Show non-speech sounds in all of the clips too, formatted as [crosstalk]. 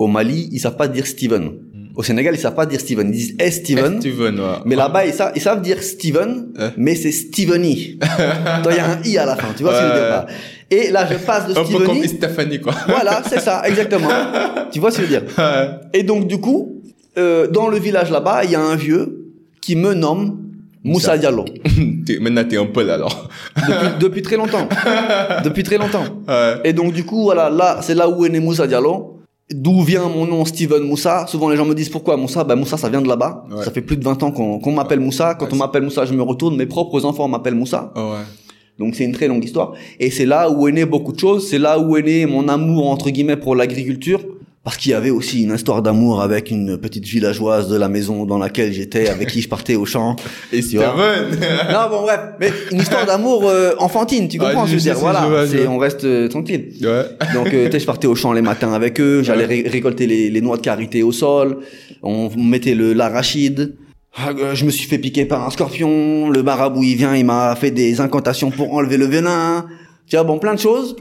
Au Mali, ils savent pas dire Steven. Au Sénégal, ils savent pas dire Steven. Ils disent Eh Steven. Steven, ouais. Mais là-bas, ils savent, ils savent dire Steven, Hein mais c'est Steveny. [laughs] Il y a un i à la fin. Tu vois ce que je veux dire là Et là, je passe de Un peu comme Steveny. Stéphanie, quoi. Voilà, c'est ça, exactement. [laughs] tu vois ce que je veux dire Ouais. Et donc, du coup, euh, dans le village là-bas, il y a un vieux qui me nomme Moussa. Diallo. [laughs] Maintenant, t'es un peu là, alors. Depuis, depuis très longtemps. Depuis très longtemps. Ouais. Et donc, du coup, voilà, là, c'est là où est né Moussa Diallo. D'où vient mon nom Steven Moussa? Souvent les gens me disent pourquoi Moussa? Ben Moussa ça vient de là-bas. Ouais. Ça fait plus de 20 ans qu'on m'appelle Moussa. Quand Ouais, on m'appelle Moussa, je me retourne. Mes propres enfants m'appellent Moussa. Oh, ouais. Donc c'est une très longue histoire. Et c'est là où est né beaucoup de choses. C'est là où est né mon amour entre guillemets pour l'agriculture. Parce qu'il y avait aussi une histoire d'amour avec une petite villageoise de la maison dans laquelle j'étais, avec qui je partais au champ. [laughs] Et Steven. [laughs] Non, bon bref, mais une histoire d'amour euh, enfantine, tu comprends je Je veux dire, voilà, vois, c'est- on reste euh, tranquille. ouais. Donc, euh, tu sais, je partais au champ les matins avec eux, j'allais ré- récolter les, les noix de karité au sol, on mettait le l'arachide. Ah, euh, Je me suis fait piquer par un scorpion, le marabout il vient, il m'a fait des incantations pour enlever le venin. Tu vois, bon, plein de choses.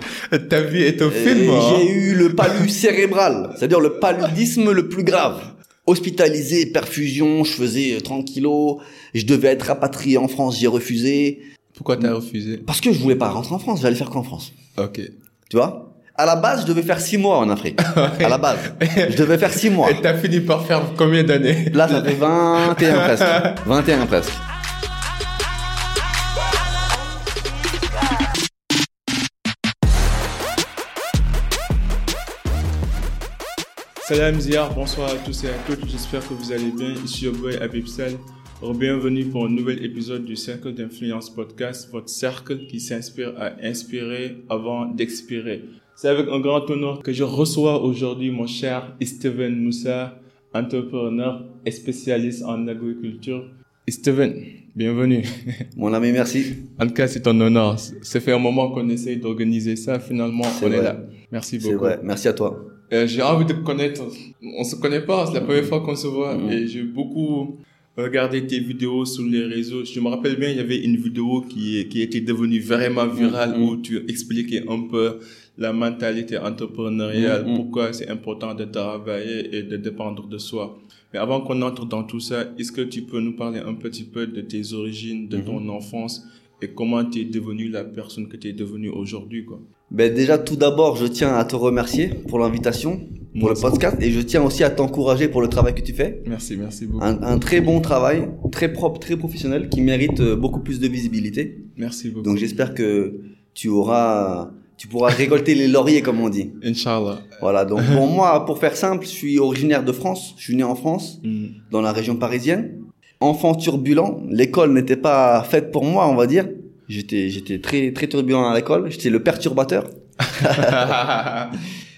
Ta vie est Euh, film, hein. J'ai eu le palud cérébral, c'est-à-dire le paludisme le plus grave. Hospitalisé, perfusion, je faisais euh, 30 kilos, je devais être rapatrié en France, j'ai refusé. Pourquoi t'as refusé? Parce que je voulais pas rentrer en France, j'allais faire qu'en France. Ok. Tu vois? À la base, je devais faire six mois en Afrique. [laughs] À la base. Je devais faire six mois. Et t'as fini par faire combien d'années? Là, ça fait 21 presque. [laughs] 21 presque. Salam Ziyar, bonsoir à tous et à toutes, j'espère que vous allez bien. Ici your boy Abib Sal. Bienvenue pour un nouvel épisode du Cercle d'Influence Podcast, votre cercle qui s'inspire à inspirer avant d'expirer. C'est avec un grand honneur que je reçois aujourd'hui mon cher Steven Moussa, entrepreneur et spécialiste en agriculture. Steven, bienvenue. Mon ami, merci. En tout cas, c'est un honneur. Ça fait un moment qu'on essaye d'organiser ça. Finalement, C'est on est là. Merci C'est beaucoup. vrai. Merci à toi. Euh, j'ai envie de te connaître. On se connaît pas, c'est la première fois qu'on se voit. Mhm. Et j'ai beaucoup regardé tes vidéos sur les réseaux. Je me rappelle bien, il y avait une vidéo qui, qui était devenue vraiment virale Mhm. où tu expliquais un peu la mentalité entrepreneuriale, pourquoi c'est important de travailler et de dépendre de soi. Mais avant qu'on entre dans tout ça, est-ce que tu peux nous parler un petit peu de tes origines, de Mhm. ton enfance et comment tu es devenu la personne que tu es devenue aujourd'hui, quoi? Ben, déjà, tout d'abord, je tiens à te remercier pour l'invitation, pour le podcast, et je tiens aussi à t'encourager pour le travail que tu fais. Merci, merci beaucoup. Un, un très bon travail, très propre, très professionnel, qui mérite euh, beaucoup plus de visibilité. Merci beaucoup. Donc, j'espère que tu auras, tu pourras récolter les lauriers, comme on dit. Inch'Allah. Voilà. Donc, [laughs] pour moi, pour faire simple, je suis originaire de France. Je suis né en France, Mm. dans la région parisienne. Enfant turbulent, l'école n'était pas faite pour moi, on va dire. J'étais, j'étais très, très turbulent à l'école. J'étais le perturbateur. [laughs]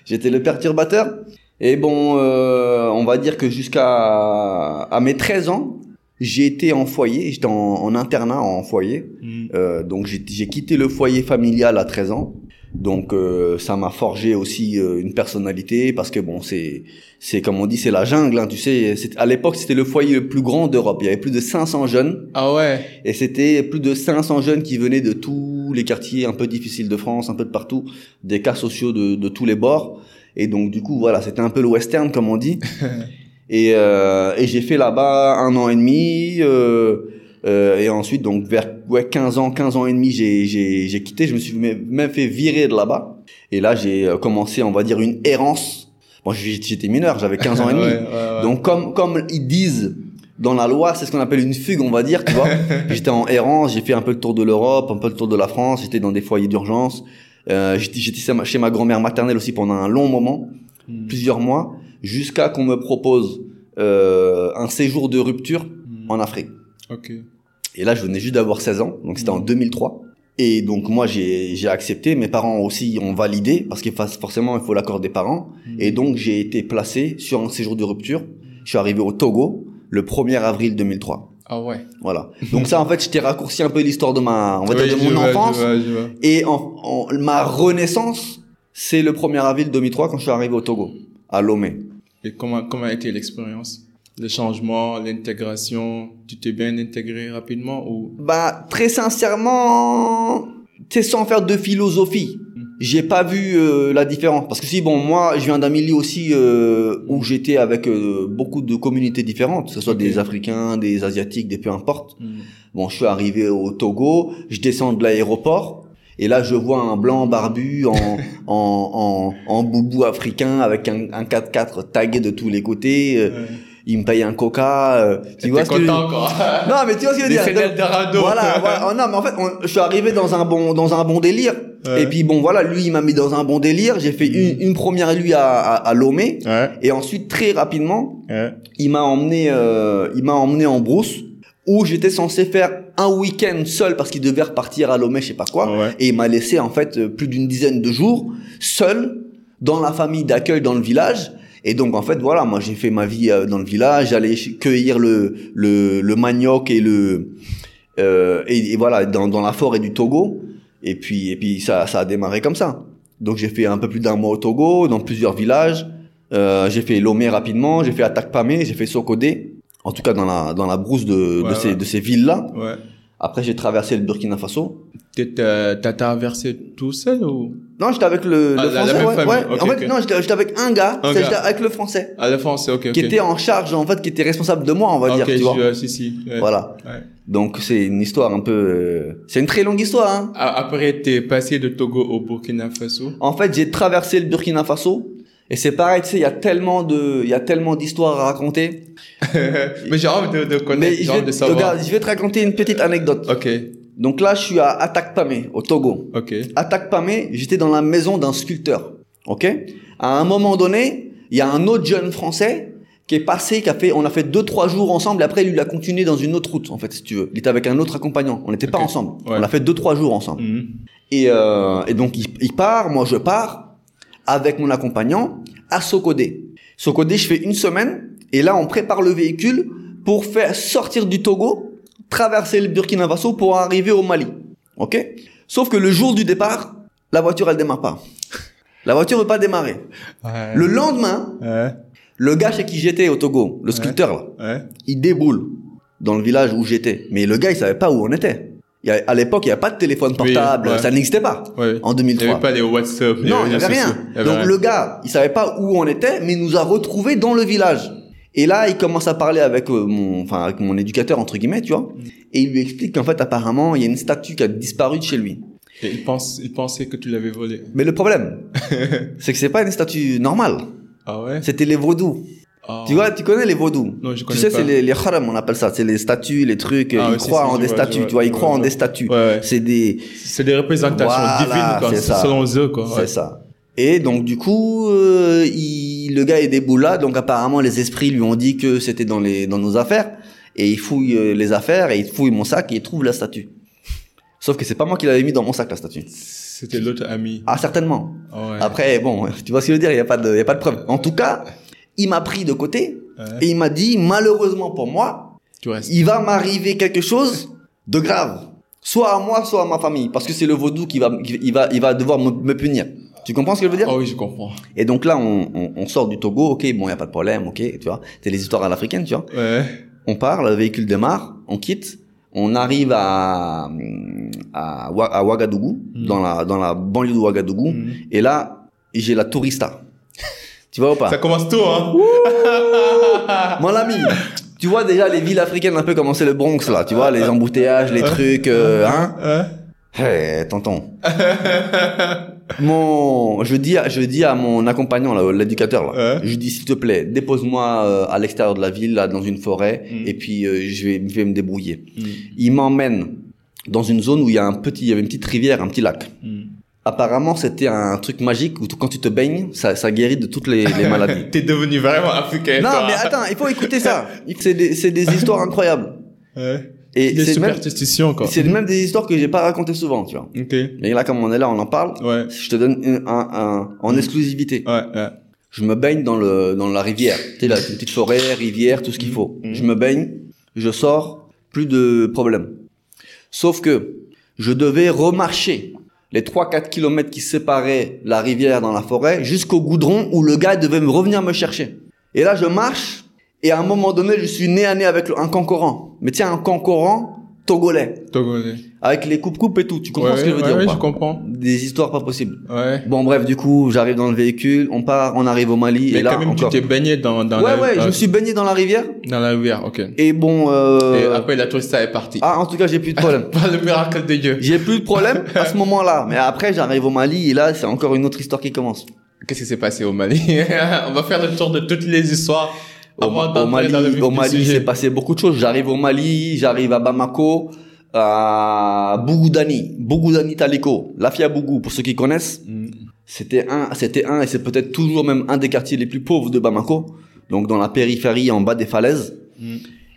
J'étais le perturbateur. Et bon, euh, on va dire que jusqu'à à mes 13 ans, j'ai été en foyer. J'étais en, en internat en foyer. Mm. Euh, donc j'ai j'ai quitté le foyer familial à 13 ans. Donc euh, ça m'a forgé aussi euh, une personnalité parce que bon c'est c'est comme on dit c'est la jungle hein, tu sais. C'est- à l'époque c'était le foyer le plus grand d'Europe. Il y avait plus de 500 jeunes. Ah ouais. et c'était plus de 500 jeunes qui venaient de tous les quartiers un peu difficiles de France un peu de partout des cas sociaux de, de tous les bords. Et donc du coup voilà c'était un peu le western comme on dit. [laughs] Et, euh, et j'ai fait là-bas un an et demi euh, euh, et ensuite donc vers ouais 15 ans 15 ans et demi j'ai j'ai j'ai quitté je me suis même fait virer de là-bas et là j'ai euh, commencé on va dire une errance bon j'étais mineur j'avais 15 ans et [laughs] demi Ouais, ouais, ouais. donc comme comme ils disent dans la loi, c'est ce qu'on appelle une fugue, on va dire, tu vois. [laughs] j'étais en errance, j'ai fait un peu le tour de l'Europe, un peu le tour de la France, j'étais dans des foyers d'urgence. Euh, j'étais chez ma- grand-mère maternelle aussi pendant un long moment, Mm. plusieurs mois, jusqu'à qu'on me propose euh, un séjour de rupture Mm. en Afrique. Ok. Et là, je venais juste d'avoir 16 ans, donc c'était en 2003. Et donc moi, j'ai accepté, mes parents aussi ont validé, parce qu'il faut forcément, il faut l'accord des parents. Et donc, j'ai été placé sur un séjour de rupture. Je suis arrivé au Togo le 1er avril 2003. Ah ouais. Voilà. Donc ça, en fait, je t'ai raccourci un peu l'histoire de ma, on va dire, de mon vois, enfance. Je vois, je vois. Et en, en- ma renaissance, c'est le 1er avril 2003 quand je suis arrivé au Togo, à Lomé. Et comment, comment a été l'expérience? Le changement, l'intégration, tu t'es bien intégré rapidement ou? Bah, très sincèrement, c'est sans faire de philosophie. j'ai pas vu euh, la différence parce que si bon moi je viens d'un milieu aussi euh, où j'étais avec euh, beaucoup de communautés différentes que ce soit des africains des asiatiques des peu importe Mm. bon je suis arrivé au Togo je descends de l'aéroport et là je vois un blanc barbu en [laughs] en, en, en boubou africain avec un, un 4x4 tagué de tous les côtés Ouais. Il me paye un coca euh, tu vois ce que je- quoi. [laughs] non mais tu vois ce que je veux dire? Donc, voilà, [laughs] voilà. Oh, non mais en fait on- je suis arrivé dans un bon dans un bon délire Ouais. et puis bon voilà lui il m'a mis dans un bon délire j'ai fait une, une première nuit à, à, à Lomé Ouais. et ensuite très rapidement Ouais. il m'a emmené euh, il m'a emmené en brousse où j'étais censé faire un week-end seul parce qu'il devait repartir à Lomé je sais pas quoi Ouais. et il m'a laissé en fait euh, plus d'une dizaine de jours seul dans la famille d'accueil dans le village et donc en fait voilà moi j'ai fait ma vie euh, dans le village j'allais cueillir le le, le manioc et le euh, et, et voilà dans, dans la forêt du Togo. Et puis et puis ça ça a démarré comme ça. Donc j'ai fait un peu plus d'un mois au Togo dans plusieurs villages. Euh, j'ai fait Lomé rapidement j'ai fait Atakpamé j'ai fait Sokodé en tout cas dans la dans la brousse de Ouais, de ces ouais. de ces villes là Ouais. après j'ai traversé le Burkina Faso T'as t'as traversé tout seul ou? Non, j'étais avec le, Ah, le la- la français. même ouais, famille, ouais. en fait, non, j'étais avec un gars, Un avec le français, À la France, ok, qui était en charge, en fait, qui était responsable de moi, on va dire, tu je- vois. euh, si, si. ouais. Voilà. Ouais. Donc, c'est une histoire un peu, euh, c'est une très longue histoire, hein. Après, t'es passé de Togo au Burkina Faso? En fait, j'ai traversé le Burkina Faso. Et c'est pareil, tu sais, il y a tellement de, il y a tellement d'histoires à raconter. [laughs] Mais j'ai envie de, de connaître, j'ai envie de savoir. regarde, je vais te raconter une petite anecdote. Ok, Donc là, je suis à Atakpamé, au Togo. ok. Atakpamé, j'étais dans la maison d'un sculpteur. Ok? À un moment donné, il y a un autre jeune français qui est passé, qui a fait, on a fait deux trois jours ensemble. Et après, lui, il a continué dans une autre route, en fait, si tu veux. Il était avec un autre accompagnant. On n'était pas ensemble. Ouais. On a fait deux trois jours ensemble. Mhm. Et, euh, et donc, il, il part, moi, je pars avec mon accompagnant à Sokodé. Sokodé, je fais une semaine. Et là, on prépare le véhicule pour faire sortir du Togo, traverser le Burkina Faso pour arriver au Mali. Ok? Sauf que le jour du départ, la voiture, elle démarre pas. La voiture veut pas démarrer. Ouais. Le lendemain, Ouais. le gars chez qui j'étais au Togo, le sculpteur là, Ouais. il déboule dans le village où j'étais. Mais le gars, il savait pas où on était. Il y a- à l'époque, il n'y avait pas de téléphone portable, ouais. ça n'existait pas. Ouais. En Il 2003. n'y avait pas les WhatsApp. Non, il n'y avait rien. sociaux. Il y avait Donc rien. le gars, il savait pas où on était, mais il nous a retrouvés dans le village. Et là, il commence à parler avec euh, mon, enfin avec mon éducateur entre guillemets, tu vois, et il lui explique qu'en fait, apparemment, il y a une statue qui a disparu de chez lui. Et il, pense, il pensait que tu l'avais volé. Mais le problème, [laughs] c'est que c'est pas une statue normale. Ah ouais? C'était les vaudous. Ah. Tu vois, tu connais les vaudous? Non, je Tu connais sais, pas. c'est les, les haram, on appelle ça. C'est les statues, les trucs. Ah ils croient en des statues, tu vois. Ils croient en des statues. C'est des, C'est des représentations Voilà, divines, quoi. Selon eux, quoi. C'est ça. Et donc du coup, euh, il, le gars est déboule là, donc apparemment les esprits lui ont dit que c'était dans les dans nos affaires, et il fouille euh, les affaires et il fouille mon sac et il trouve la statue. Sauf que c'est pas moi qui l'avais mis dans mon sac la statue. C'était l'autre ami. Ah certainement. Ouais. Après bon, [laughs] tu vois ce que je veux dire, il y a pas de il y a pas de preuve. En tout cas, il m'a pris de côté Ouais. et il m'a dit malheureusement pour moi, Tu il va m'arriver quelque chose de grave, soit à moi, soit à ma famille, parce que c'est le vaudou qui va qui- il va il va devoir me, me punir. Tu comprends ce que je veux dire? Ah oui, je comprends. et donc là, on, on, on sort du Togo, ok, bon, il y a pas de problème, ok, tu vois. C'est les histoires à l'africaine, tu vois. Ouais. On part, le véhicule démarre, on quitte, on arrive à à, Oua- à Ouagadougou, Mhm. dans la dans la banlieue de Ouagadougou, Mhm. et là, j'ai la tourista. tu vois ou pas? Ça commence tôt, hein [laughs] Mon ami, tu vois déjà les villes africaines un peu comment c'est le Bronx là, tu vois, les embouteillages, les trucs, euh, hein Hein Hé, tonton. [laughs] mon, je dis, à, je dis à mon accompagnant, là, l'éducateur, là, Ouais. je dis s'il te plaît, dépose-moi euh, à l'extérieur de la ville, là, dans une forêt, Mm. et puis euh, je vais, je vais me débrouiller. Mm. Il m'emmène dans une zone où il y a un petit, il y avait une petite rivière, un petit lac. Mm. Apparemment, c'était un truc magique où quand tu te baignes, ça, ça guérit de toutes les, les maladies. [laughs] T'es devenu vraiment africain, non, toi. mais attends, il faut écouter ça. [laughs] C'est des, c'est des histoires incroyables. Ouais. Et c'est même, superstitions, quoi. c'est même des histoires que j'ai pas racontées souvent, tu vois. Ok. Mais là, comme on est là, on en parle. Ouais. Je te donne un, un, un- en exclusivité. Ouais, ouais. Je me baigne dans le dans la rivière. Tu sais là, une petite forêt, rivière, tout ce qu'il Mhm. faut. Mhm. Je me baigne, je sors, plus de problème. Sauf que je devais remarcher les 3-4 kilomètres qui séparaient la rivière dans la forêt jusqu'au goudron où le gars devait me revenir me chercher. Et là, je marche et à un moment donné, je suis nez à nez avec un concurrent. Mais tiens, un concurrent togolais. Togolais. Avec les coupes-coupes et tout. Tu comprends Ouais, ce que je veux ouais, dire ou ouais, pas je comprends. Des histoires pas possibles. Ouais. Bon, bref, du coup, j'arrive dans le véhicule, on part, on arrive au Mali, Mais et là, quand même, encore. tu t'es baigné dans, dans Ouais, la, ouais, je me suis baigné dans la rivière, dans la rivière, ok. et bon, euh... Et après, la tourista est partie. ah, en tout cas, j'ai plus de [laughs] problème. Par le miracle de Dieu. J'ai plus de problème [laughs] à ce moment-là. Mais après, j'arrive au Mali, et là, c'est encore une autre histoire qui commence. Qu'est-ce qui s'est passé au Mali? [laughs] On va faire le tour de toutes les histoires Au, Mali, au Mali, s'est passé beaucoup de choses. J'arrive au Mali, j'arrive à Bamako, à Bougoudani, Bougoudani Taliko, Lafia Bougou, pour ceux qui connaissent. Mm. C'était un, c'était un, et c'est peut-être toujours même un des quartiers les plus pauvres de Bamako. Donc, dans la périphérie, en bas des falaises. Mm.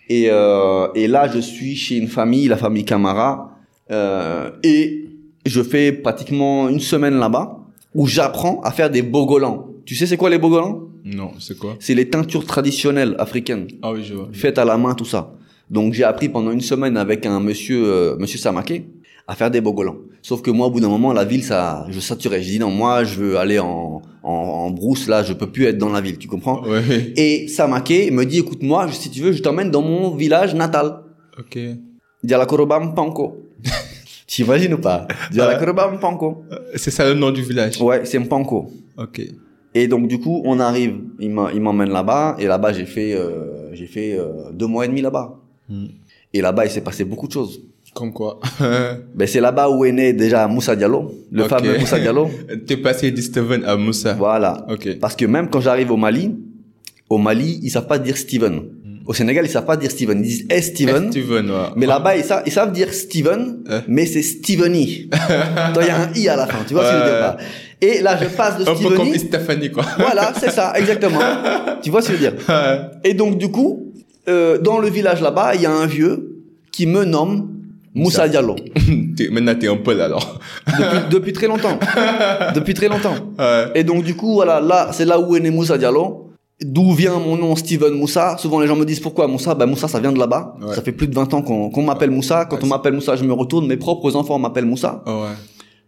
Et, euh, et là, je suis chez une famille, la famille Camara, euh, et je fais pratiquement une semaine là-bas où j'apprends à faire des bogolans. Tu sais c'est quoi les bogolans? Non, c'est quoi? C'est les teintures traditionnelles africaines, Ah oui, je vois. faites à la main, tout ça. Donc j'ai appris pendant une semaine avec un monsieur, euh, monsieur Samaké, à faire des bogolans. Sauf que moi, au bout d'un moment, la ville, ça, je saturais. Je dis non, moi, je veux aller en, en, en brousse là, je peux plus être dans la ville, tu comprends? Ouais, Et Samaké me dit, écoute, moi, si tu veux, je t'emmène dans mon village natal. ok. Dialakorobam Panko. [laughs] tu imagines ou pas? Dialakorobam Panko. C'est ça le nom du village? Ouais, c'est Mpanko. Ok. Et donc du coup, on arrive, il m'emmène là-bas, et là-bas j'ai fait, euh, j'ai fait euh, deux mois et demi là-bas. Mm. Et là-bas, il s'est passé beaucoup de choses. Comme quoi [laughs] Ben c'est là-bas où est né déjà Moussa Diallo, le fameux Moussa Diallo. [laughs] T'es passé de Steven à Moussa. voilà. Ok. Parce que même quand j'arrive au Mali, au Mali, ils savent pas dire Steven. Au Sénégal, ils savent pas dire Steven, ils disent Eh Steven. Eh, Steven, ouais. Mais là-bas, ils savent, ils savent dire Steven, Euh. mais c'est Steveny. [laughs] Donc il y a un i à la fin, tu vois ce que je veux dire pas Et là, je passe de Un peu comme Steveny. Stéphanie, quoi. [laughs] Voilà, c'est ça, exactement. tu vois ce que je veux dire Et donc, du coup, euh, dans le village là-bas, il y a un vieux qui me nomme Moussa. Diallo. [laughs] Maintenant, t'es un peu là, alors. Depuis, depuis très longtemps. Depuis très longtemps. Ouais. Et donc, du coup, voilà, là, c'est là où est né Moussa Diallo. D'où vient mon nom Steven Moussa Souvent, les gens me disent pourquoi Moussa? Ben, Moussa, ça vient de là-bas. Ouais. Ça fait plus de 20 ans qu'on m'appelle Moussa. Quand Ouais, on m'appelle Moussa, je me retourne. Mes propres enfants m'appellent Moussa. Ouais.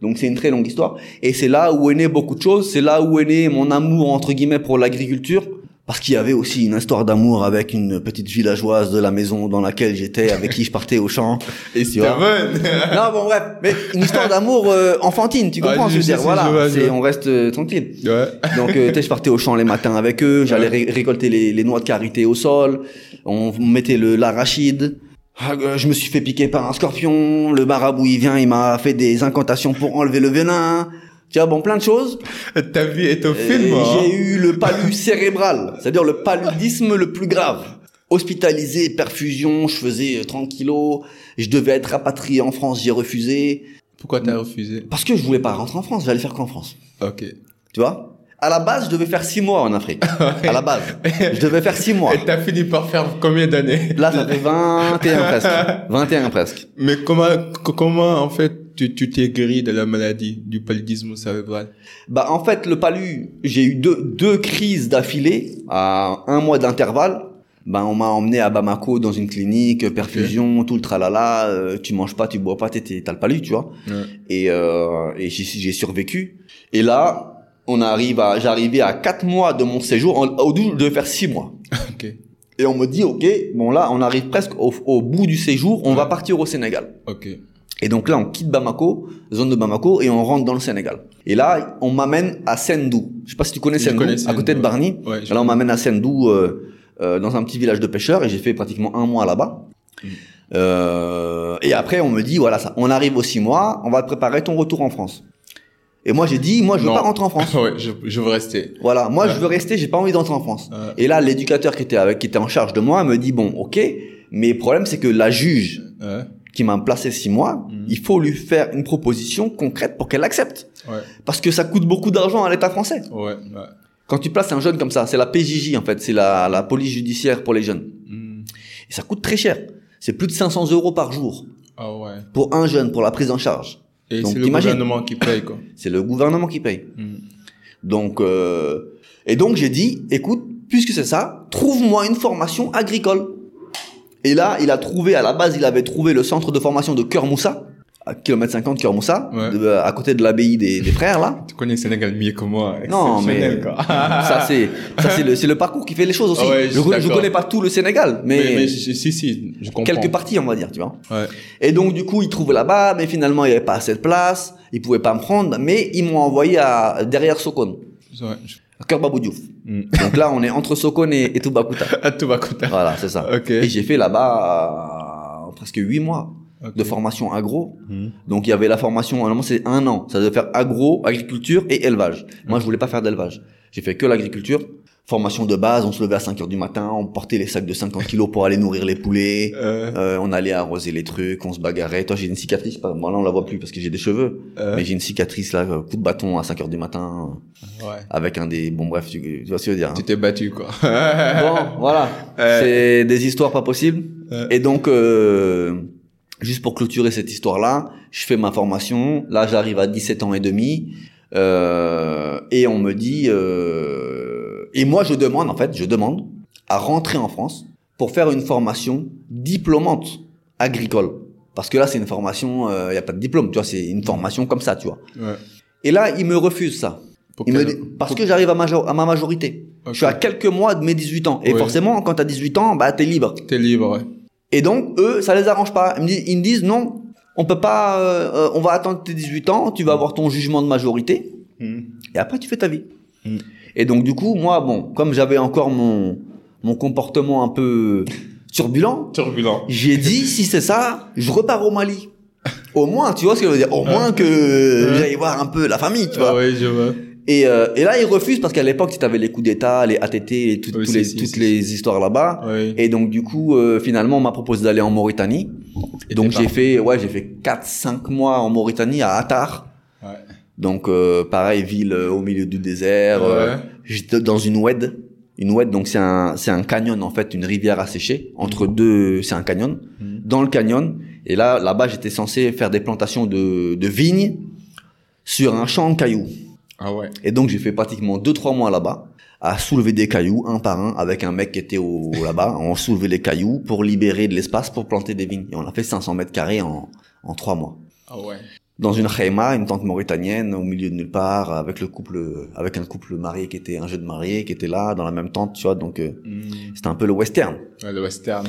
Donc, c'est une très longue histoire. Et c'est là où est né beaucoup de choses. C'est là où est né mon amour, entre guillemets, pour l'agriculture. Parce qu'il y avait aussi une histoire d'amour avec une petite villageoise de la maison dans laquelle j'étais, avec qui je partais au champ. Et Tu vois non, bon, bref. Mais une histoire d'amour euh, enfantine, tu comprends je ce que je veux dire Voilà, vois, je on reste euh, tranquille. Ouais. Donc, euh, tu sais, je partais au champ les matins avec eux, j'allais ré- récolter les, les noix de karité au sol, on mettait le l'arachide. Ah, euh, Je me suis fait piquer par un scorpion, le marabout il vient, il m'a fait des incantations pour enlever le venin. Tu vois, bon, plein de choses. Ta vie est Euh, film, hein. J'ai eu le palud cérébral, c'est-à-dire le paludisme le plus grave. Hospitalisé, perfusion, je faisais euh, 30 kilos, je devais être rapatrié en France, j'ai refusé. Pourquoi t'as refusé? Parce que je voulais pas rentrer en France, j'allais faire qu'en France. Ok. Tu vois? À la base, je devais faire 6 mois en Afrique. [laughs] À la base. Je devais faire 6 mois. Et t'as fini par faire combien d'années? Là, ça fait 21 presque. [laughs] 21 presque. Mais comment, co- comment en fait tu tu t'es guéri de la maladie du paludisme cérébral Bah, en fait, le palu, j'ai eu deux, deux crises d'affilée à un mois d'intervalle. Ben, on m'a emmené à Bamako dans une clinique, perfusion, tout le tralala, euh, tu manges pas, tu bois pas, t'as le palu, tu vois. Ouais. Et, euh, et j'ai survécu. Et là, on arrive à, j'arrivais à 4 mois de mon séjour. En- Au je devais faire 6 mois. [laughs] Et on me dit, ok, bon là, on arrive presque au, au bout du séjour, on va partir au Sénégal. Ok. Et donc là, on quitte Bamako, zone de Bamako, et on rentre dans le Sénégal. Et là, on m'amène à Sendou. Je sais pas si tu connais Je Sendou, connais à côté de. Barny. Ouais, là, on m'amène à Sendou, euh, euh, dans un petit village de pêcheurs, et j'ai fait pratiquement un mois là-bas. Mm. Euh, et après, on me dit, voilà, ça, on arrive aux six mois, on va te préparer ton retour en France. Et moi, j'ai dit, moi, je veux Non. pas rentrer en France. [laughs] ouais, je, je veux rester. Voilà, moi, Ouais. je veux rester, j'ai pas envie d'entrer en France. Ouais. Et là, l'éducateur qui était avec, qui était en charge de moi, me dit, bon, ok, mais le problème, c'est que la juge. Qui m'a placé six mois, Mhm. il faut lui faire une proposition concrète pour qu'elle accepte. Ouais. Parce que ça coûte beaucoup d'argent à l'État français. Ouais. ouais. Quand tu places un jeune comme ça, c'est la PJJ en fait, c'est la, la police judiciaire pour les jeunes. Hmm. Et ça coûte très cher. C'est plus de 500 euros par jour Ah ouais. pour un jeune, pour la prise en charge. Et Donc, c'est le gouvernement qui paye, quoi. [coughs] C'est le gouvernement qui paye. Donc, euh, et donc j'ai dit, écoute, puisque c'est ça, trouve-moi une formation agricole. Et là, il a trouvé, à la base, il avait trouvé le centre de formation de Cœur Moussa, à kilomètre 50 Cœur Moussa, Ouais. de- à côté de l'abbaye des, des frères là. Tu connais le Sénégal mieux que moi. Non, mais quoi. ça c'est ça c'est le c'est le parcours qui fait les choses aussi. Ah ouais, je je, connais, je d'accord. connais pas tout le Sénégal, mais, mais, mais si, si, si, je comprends. quelques parties on va dire, tu vois. Ouais. Et donc du coup ils trouvent là-bas, mais finalement il y avait pas assez de place, ils pouvaient pas me prendre, mais ils m'ont envoyé à derrière Sokone, Ouais. Cœur Babou Diouf. Mm. Donc là on est entre Sokone et, et Toubacouta. [laughs] À Toubacouta. Voilà, c'est ça. Et j'ai fait là-bas euh, presque huit mois de formation agro. Mm. Donc il y avait la formation, normalement c'est un an. Ça devait faire agro, agriculture et élevage. Moi je voulais pas faire d'élevage. J'ai fait que l'agriculture. Formation de base, on se levait à 5 heures du matin, on portait les sacs de 50 kilos pour aller nourrir les poulets. [laughs] Euh, Euh, on allait arroser les trucs, on se bagarrait. Toi j'ai une cicatrice, pas- bon là on la voit plus parce que j'ai des cheveux. euh, Mais j'ai une cicatrice là, euh, coup de bâton à 5 heures du matin, ouais. avec un des... Bon bref, tu, tu vois ce que je veux dire. hein. Tu t'es battu, quoi. [laughs] Bon, voilà. [laughs] C'est des histoires pas possibles. Et donc, euh, juste pour clôturer cette histoire-là, je fais ma formation. Là, j'arrive à 17 ans et demi. Euh, et on me dit... Euh, et moi, je demande, en fait, je demande à rentrer en France pour faire une formation diplômante agricole. Parce que là, c'est une formation... Il n'y a pas de diplôme, tu vois. C'est une formation comme ça, tu vois. Ouais. Et là, il me refuse ça. Il me quelle- dit, parce que j'arrive à, major- à ma majorité. Je suis à quelques mois de mes 18 ans. Et Ouais. forcément, quand tu as 18 ans, bah, tu es libre. T'es libre, ouais. Et donc, eux, ça les arrange pas. Ils me disent, ils me disent non, on peut pas, euh, euh, on va attendre tes 18 ans, tu vas avoir ton jugement de majorité, Mm. et après, tu fais ta vie. Mm. Et donc, du coup, moi, bon, comme j'avais encore mon, mon comportement un peu turbulent, Turbulent. j'ai dit, si c'est ça, je repars au Mali. Au moins, tu vois ce que je veux dire Au moins que j'aille voir un peu la famille, tu vois. Ah ouais, je vois. Et, euh, et là, ils refusent parce qu'à l'époque, tu avais les coups d'État, les ATT, et tout- Oui, tous les, si, toutes si. les histoires là-bas. Ouais. Et donc, du coup, euh, finalement, on m'a proposé d'aller en Mauritanie. Et donc, j'ai fait, ouais, j'ai fait 4-5 mois en Mauritanie, à Attar. Donc, euh, pareil, ville euh, au milieu du désert. euh, Ouais. J'étais dans une oued. Une oued, donc c'est un, c'est un canyon, en fait, une rivière asséchée. Entre deux, c'est un canyon. Mhm. Dans le canyon. Et là, là-bas, j'étais censé faire des plantations de, de vignes sur un champ de cailloux. Ah ouais. Et donc j'ai fait pratiquement 2-3 mois là-bas à soulever des cailloux un par un avec un mec qui était au, là-bas. [laughs] On soulevait les cailloux pour libérer de l'espace pour planter des vignes. Et on a fait 500 mètres carrés en, en 3 mois. Ah ouais. Dans une khayma, une tente mauritanienne au milieu de nulle part avec le couple, avec un couple marié qui était un jeune marié qui était là dans la même tente, tu vois. Donc euh, Mm. c'était un peu le western. Ouais, le western.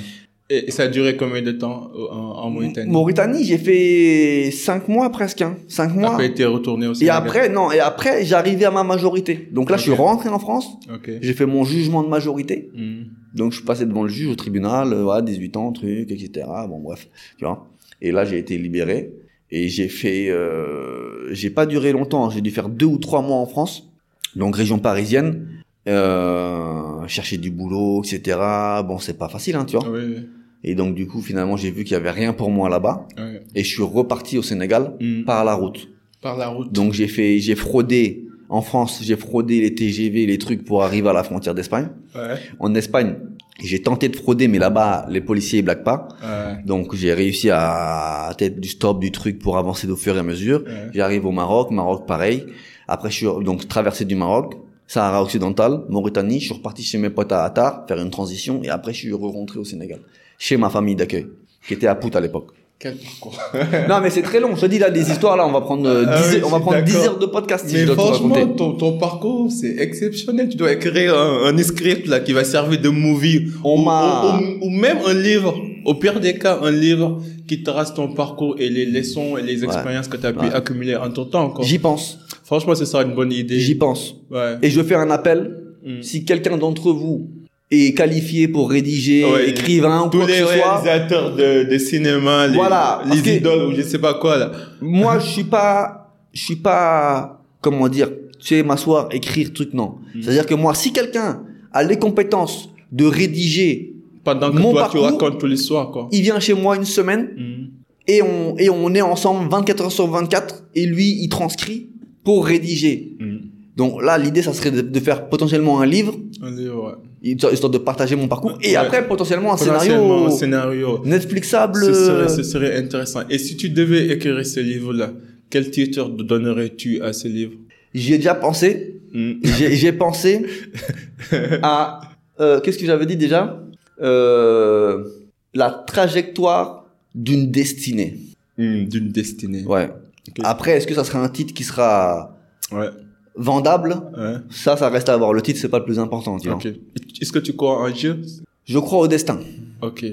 Et, et ça a duré combien de temps euh, en, en Mauritanie? Mauritanie, j'ai fait 5 mois presque, hein. 5 mois. Après, t'es retourné au Et après, non, et après, j'arrivais à ma majorité. Donc là, je suis rentré en France, Ok. j'ai fait mon jugement de majorité. Mm. Donc je suis passé devant le juge au tribunal, euh, voilà, 18 ans, truc, etc. Bon bref, tu vois. Et là j'ai été libéré et j'ai fait, euh, j'ai pas duré longtemps, j'ai dû faire deux ou trois mois en France, donc région parisienne, euh, chercher du boulot, etc. Bon c'est pas facile, hein, tu vois. Et donc du coup finalement j'ai vu qu'il y avait rien pour moi là-bas et je suis reparti au Sénégal Mm. par la route. Par la route. Donc j'ai fait, j'ai fraudé en France, j'ai fraudé les TGV, les trucs pour arriver à la frontière d'Espagne. Ouais. En Espagne, j'ai tenté de frauder, mais là-bas, les policiers ils blaguent pas. Ouais. Donc j'ai réussi à être du stop du truc pour avancer au fur et à mesure. Ouais. J'arrive au Maroc, Maroc pareil. Après je suis donc traversé du Maroc, Sahara occidental, Mauritanie. Je suis reparti chez mes potes à Attar, faire une transition, et après je suis rentré au Sénégal, chez ma famille d'accueil, qui était à Pout à l'époque. Quel parcours. [laughs] non mais c'est très long. Je te dis là des histoires là, on va prendre euh, Ah 10 oui, on va prendre 10 d'accord. heures de podcast si Mais je dois tout franchement, ton, ton parcours, c'est exceptionnel. Tu dois écrire un, un script là qui va servir de movie. On ou, ou- ou- ou même un livre. Au pire des cas, un livre qui trace ton parcours et les leçons et les expériences que tu as pu Ouais. accumuler en ton temps. J'y pense, Franchement, ce sera une bonne idée. j'y pense. Ouais. Et je fais un appel Mm. si quelqu'un d'entre vous est qualifié pour rédiger, Ouais. écrivain ou Tous quoi que les ce soit, réalisateurs de, de cinéma, les, Voilà, les idoles ou je sais pas quoi là. moi je suis pas, je suis pas, comment dire, tu sais, m'asseoir, écrire, truc, non. Mm. C'est-à-dire que moi, si quelqu'un a les compétences de rédiger, Pendant que Mon toi parcours- tu racontes tous les soirs quoi. il vient chez moi une semaine Mm. et on, et on est ensemble 24 heures sur 24 et lui, il transcrit pour rédiger. Mm. Donc là, l'idée, ça serait de, de faire potentiellement un livre, Un livre, ouais. Histoire de partager mon parcours, et Ouais. après potentiellement un scénario scénario. Netflixable. Ce serait, ce serait intéressant. Et si tu devais écrire ce livre-là, quel titre donnerais-tu à ce livre? J'y ai déjà pensé. Mm. J'ai pensé à euh, qu'est-ce que j'avais dit déjà? Euh, La trajectoire d'une destinée. Hmm, D'une destinée. Ouais. Après, est-ce que ça sera un titre qui sera Ouais. Vendable Ouais. Ça, ça reste à voir. Le titre, c'est pas le plus important, tu vois. Ok. Est-ce que tu crois en Dieu? Je crois au destin. Ok.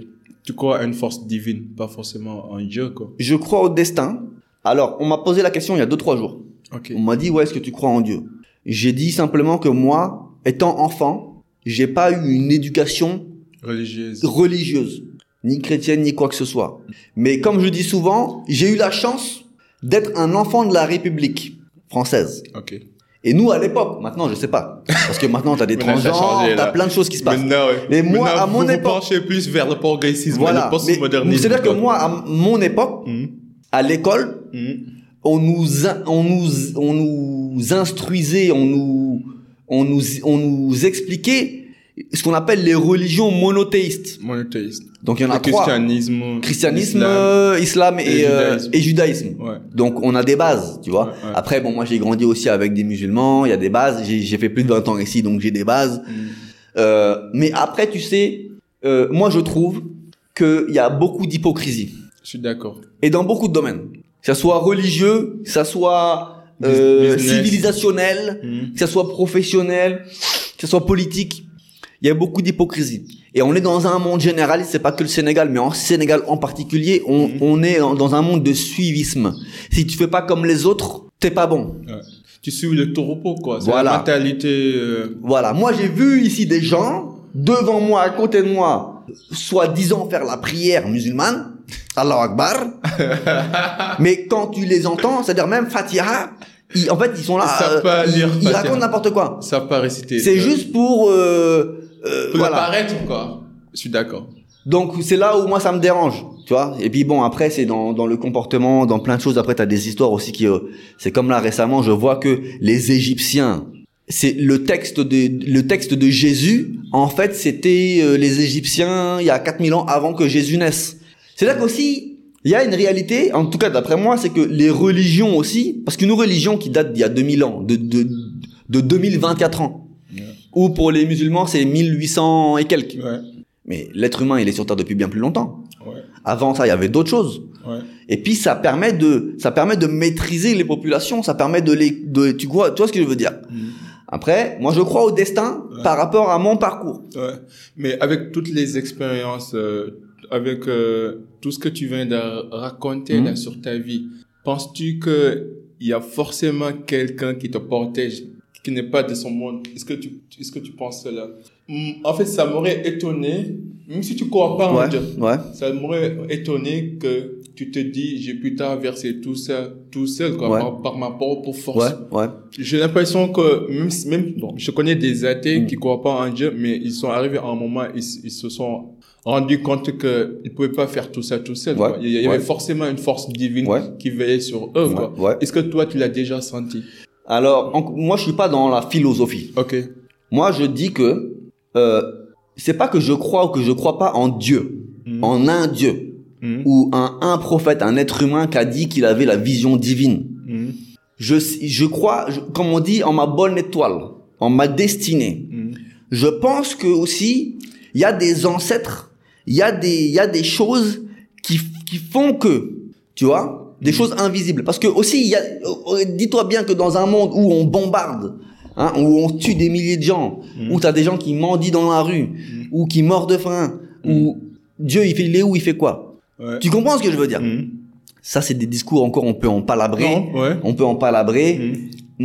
Tu crois à une force divine, pas forcément en Dieu, quoi. Je crois au destin. Alors, on m'a posé la question il y a deux trois jours. Ok. On m'a dit, ouais, est-ce que tu crois en Dieu? J'ai dit simplement que moi, étant enfant, j'ai pas eu une éducation Religieuse. religieuse, ni chrétienne, ni quoi que ce soit. Mais comme je dis souvent, j'ai eu la chance d'être un enfant de la République française. Ok. Et nous, à l'époque, maintenant, je sais pas. Parce que maintenant, t'as des [laughs] transgenres, t'as plein de choses qui se passent. Maintenant, ouais. Mais moi, Maintenant, à mon vous vous époque- penchez plus vers le progressisme, Voilà. le postmodernisme. C'est-à-dire que moi, à mon époque, Hmm. à l'école, Hmm. on nous, on nous, on nous instruisait, on nous, on nous, on nous expliquait ce qu'on appelle les religions monothéistes. Monothéiste. Donc il y en a Le trois. christianisme. Christianisme, l'islam. euh, islam, et, et euh, judaïsme. et judaïsme. Ouais. Donc on a des bases, tu vois. Ouais, ouais. Après, bon, moi j'ai grandi aussi avec des musulmans, il y a des bases. J'ai fait plus de 20 ans ici, donc j'ai des bases. Hmm. Euh, mais après, tu sais, euh, moi je trouve qu'il y a beaucoup d'hypocrisie. Je suis d'accord. Et dans beaucoup de domaines. Que ça soit religieux, que ça soit euh, civilisationnel, Hmm. que ça soit professionnel, que ça soit politique. Il y a beaucoup d'hypocrisie. Et on est dans un monde généraliste, c'est pas que le Sénégal, mais en Sénégal en particulier, on, Mhm. on est dans un monde de suivisme. Si tu fais pas comme les autres, t'es pas bon. Ouais. Tu suis le taureau, quoi. C'est Voilà. la mentalité. euh, Voilà. Moi, j'ai vu ici des gens, devant moi, à côté de moi, soi-disant faire la prière musulmane. Allah Akbar. [laughs] mais quand tu les entends, c'est-à-dire même Fatiha, ils- en fait, ils sont là, Ils savent pas ils, lire ils Fatiha. racontent n'importe quoi. Ça pas réciter. C'est Euh, juste pour, euh, euh, voilà. apparaître, quoi. Je suis d'accord. Donc c'est là où moi ça me dérange, tu vois. Et puis bon après c'est dans, dans le comportement, dans plein de choses. Après t'as des histoires aussi qui, euh, c'est comme là récemment je vois que les Égyptiens, c'est le texte de le texte de Jésus. En fait c'était euh, les Égyptiens il y a 4000 ans avant que Jésus naisse. C'est là qu'aussi il y a une réalité, en tout cas d'après moi, c'est que les religions aussi, parce qu'une religion qui date d'il y a 2000 ans, de de de 2024 ans. Ou pour les musulmans c'est 1800 et quelques. Ouais. Mais l'être humain, il est sur Terre depuis bien plus longtemps. Ouais. Avant ça, il y avait d'autres choses. Ouais. Et puis ça permet de, ça permet de maîtriser les populations, ça permet de les, de, tu vois, tu vois ce que je veux dire? Hmm. Après, moi je crois au destin Ouais. par rapport à mon parcours. Ouais. Mais avec toutes les expériences, euh, avec euh, tout ce que tu viens de raconter là sur ta vie, penses-tu que il y a forcément quelqu'un qui te protège, qui n'est pas de son monde Est-ce que tu, est-ce que tu penses cela? Hmm, En fait, ça m'aurait étonné, même si tu crois pas en Dieu, ouais, ça m'aurait étonné que tu te dis, j'ai pu traverser tout ça tout seul, quoi, Ouais. par, par ma propre force. ouais, ouais. J'ai l'impression que même, même bon, je connais des athées Mm. qui croient pas en Dieu, mais ils sont arrivés à un moment, ils, ils se sont rendus compte que ils pouvaient pas faire tout ça tout seul. Ouais, quoi. Il y avait ouais. forcément une force divine Ouais. qui veillait sur eux. Ouais, quoi. ouais. Est-ce que toi tu l'as déjà senti? Alors, en- moi je suis pas dans la philosophie. Ok. Moi je dis que euh, c'est pas que je crois ou que je crois pas en Dieu, Mm. en un Dieu Mm. ou un un prophète, un être humain qui a dit qu'il avait la vision divine. Mm. Je, je crois, je- comme on dit, en ma bonne étoile, en ma destinée. Je pense que aussi, il y a des ancêtres, il y a des, il y a des choses qui, qui font que, tu vois, des choses invisibles. Parce que aussi, il y a, euh, dis-toi bien que dans un monde où on bombarde, hein, où on tue des milliers de gens, Mm. où t'as des gens qui mendient dans la rue, ou qui meurent de faim, où Dieu, il fait, il est où, il fait quoi? Ouais. Tu comprends ce que je veux dire? Mm. Ça, c'est des discours encore, on peut en palabrer. Non, ouais. On peut en palabrer. Mm.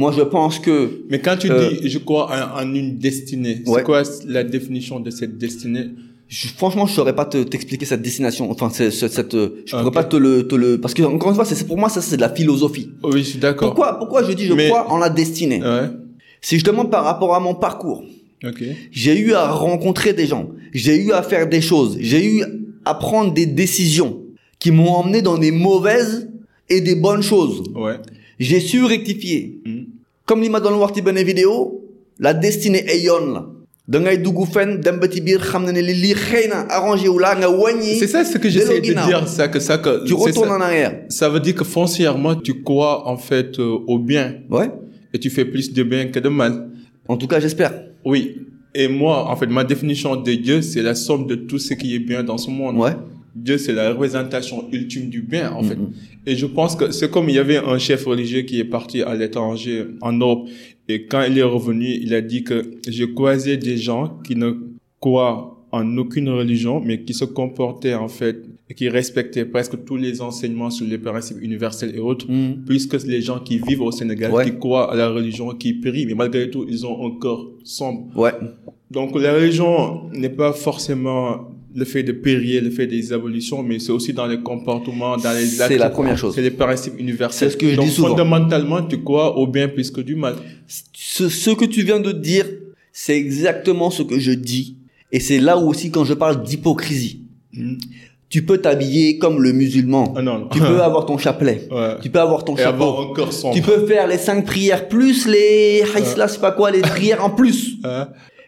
Moi, je pense que Mais quand tu Euh, dis je crois en, en une destinée, Ouais. c'est quoi la définition de cette destinée? Je- franchement, je saurais pas te t'expliquer cette destination. Enfin, c'est- c'est- cette, euh, je pourrais Ok. pas te le, te le, parce que encore une fois, c'est c'est- pour moi, ça c'est de la philosophie. Oh Oui, je suis d'accord. Pourquoi, pourquoi je dis je Mais- crois en la destinée? Ouais. C'est justement par rapport à mon parcours. Ok. J'ai eu à rencontrer des gens, j'ai eu à faire des choses, j'ai eu à prendre des décisions qui m'ont emmené dans des mauvaises et des bonnes choses. Ouais. J'ai su rectifier. Mm. comme li ma doon wax ci benn vidéo la destinée ay yoon la da ngay dugg fenn dem ba ci biir xam na ne li lii xëy na arrangé wu laa nga wàññi C'est ça ce que j'essaie de dire, ça que ça que tu retournes en arrière Ça veut dire que foncièrement tu crois en fait euh, au bien ouais et tu fais plus de bien que de mal. en tout cas j'espère Oui. Et moi, en fait, ma définition de Dieu, c'est la somme de tout ce qui est bien dans ce monde. ouais Dieu, c'est la représentation ultime du bien, en fait. Mhm. Et je pense que c'est comme il y avait un chef religieux qui est parti à l'étranger, en Europe, et quand il est revenu, il a dit que j'ai croisé des gens qui ne croient en aucune religion, mais qui se comportaient en fait et qui respectaient presque tous les enseignements sur les principes universels et autres, Mhm. plus que les gens qui vivent au Sénégal, Ouais. qui croient à la religion, qui prient, mais malgré tout, ils ont un corps sombre. Ouais. Donc la religion n'est pas forcément le fait de prier, le fait des abolitions, mais c'est aussi dans les comportements, dans les actes. C'est la première chose. C'est les principes universels. C'est ce que je Donc, dis souvent. fondamentalement, tu crois au bien plus que du mal. Ce, ce que tu viens de dire, c'est exactement ce que je dis. Et c'est là où aussi quand je parle d'hypocrisie. Tu peux t'habiller comme le musulman. Ah non, non. Tu peux [laughs] avoir ton chapelet. Ouais. Tu peux avoir ton Et chapeau. avoir. Tu peux faire les cinq prières plus les haïsla, c'est pas quoi, les prières en plus.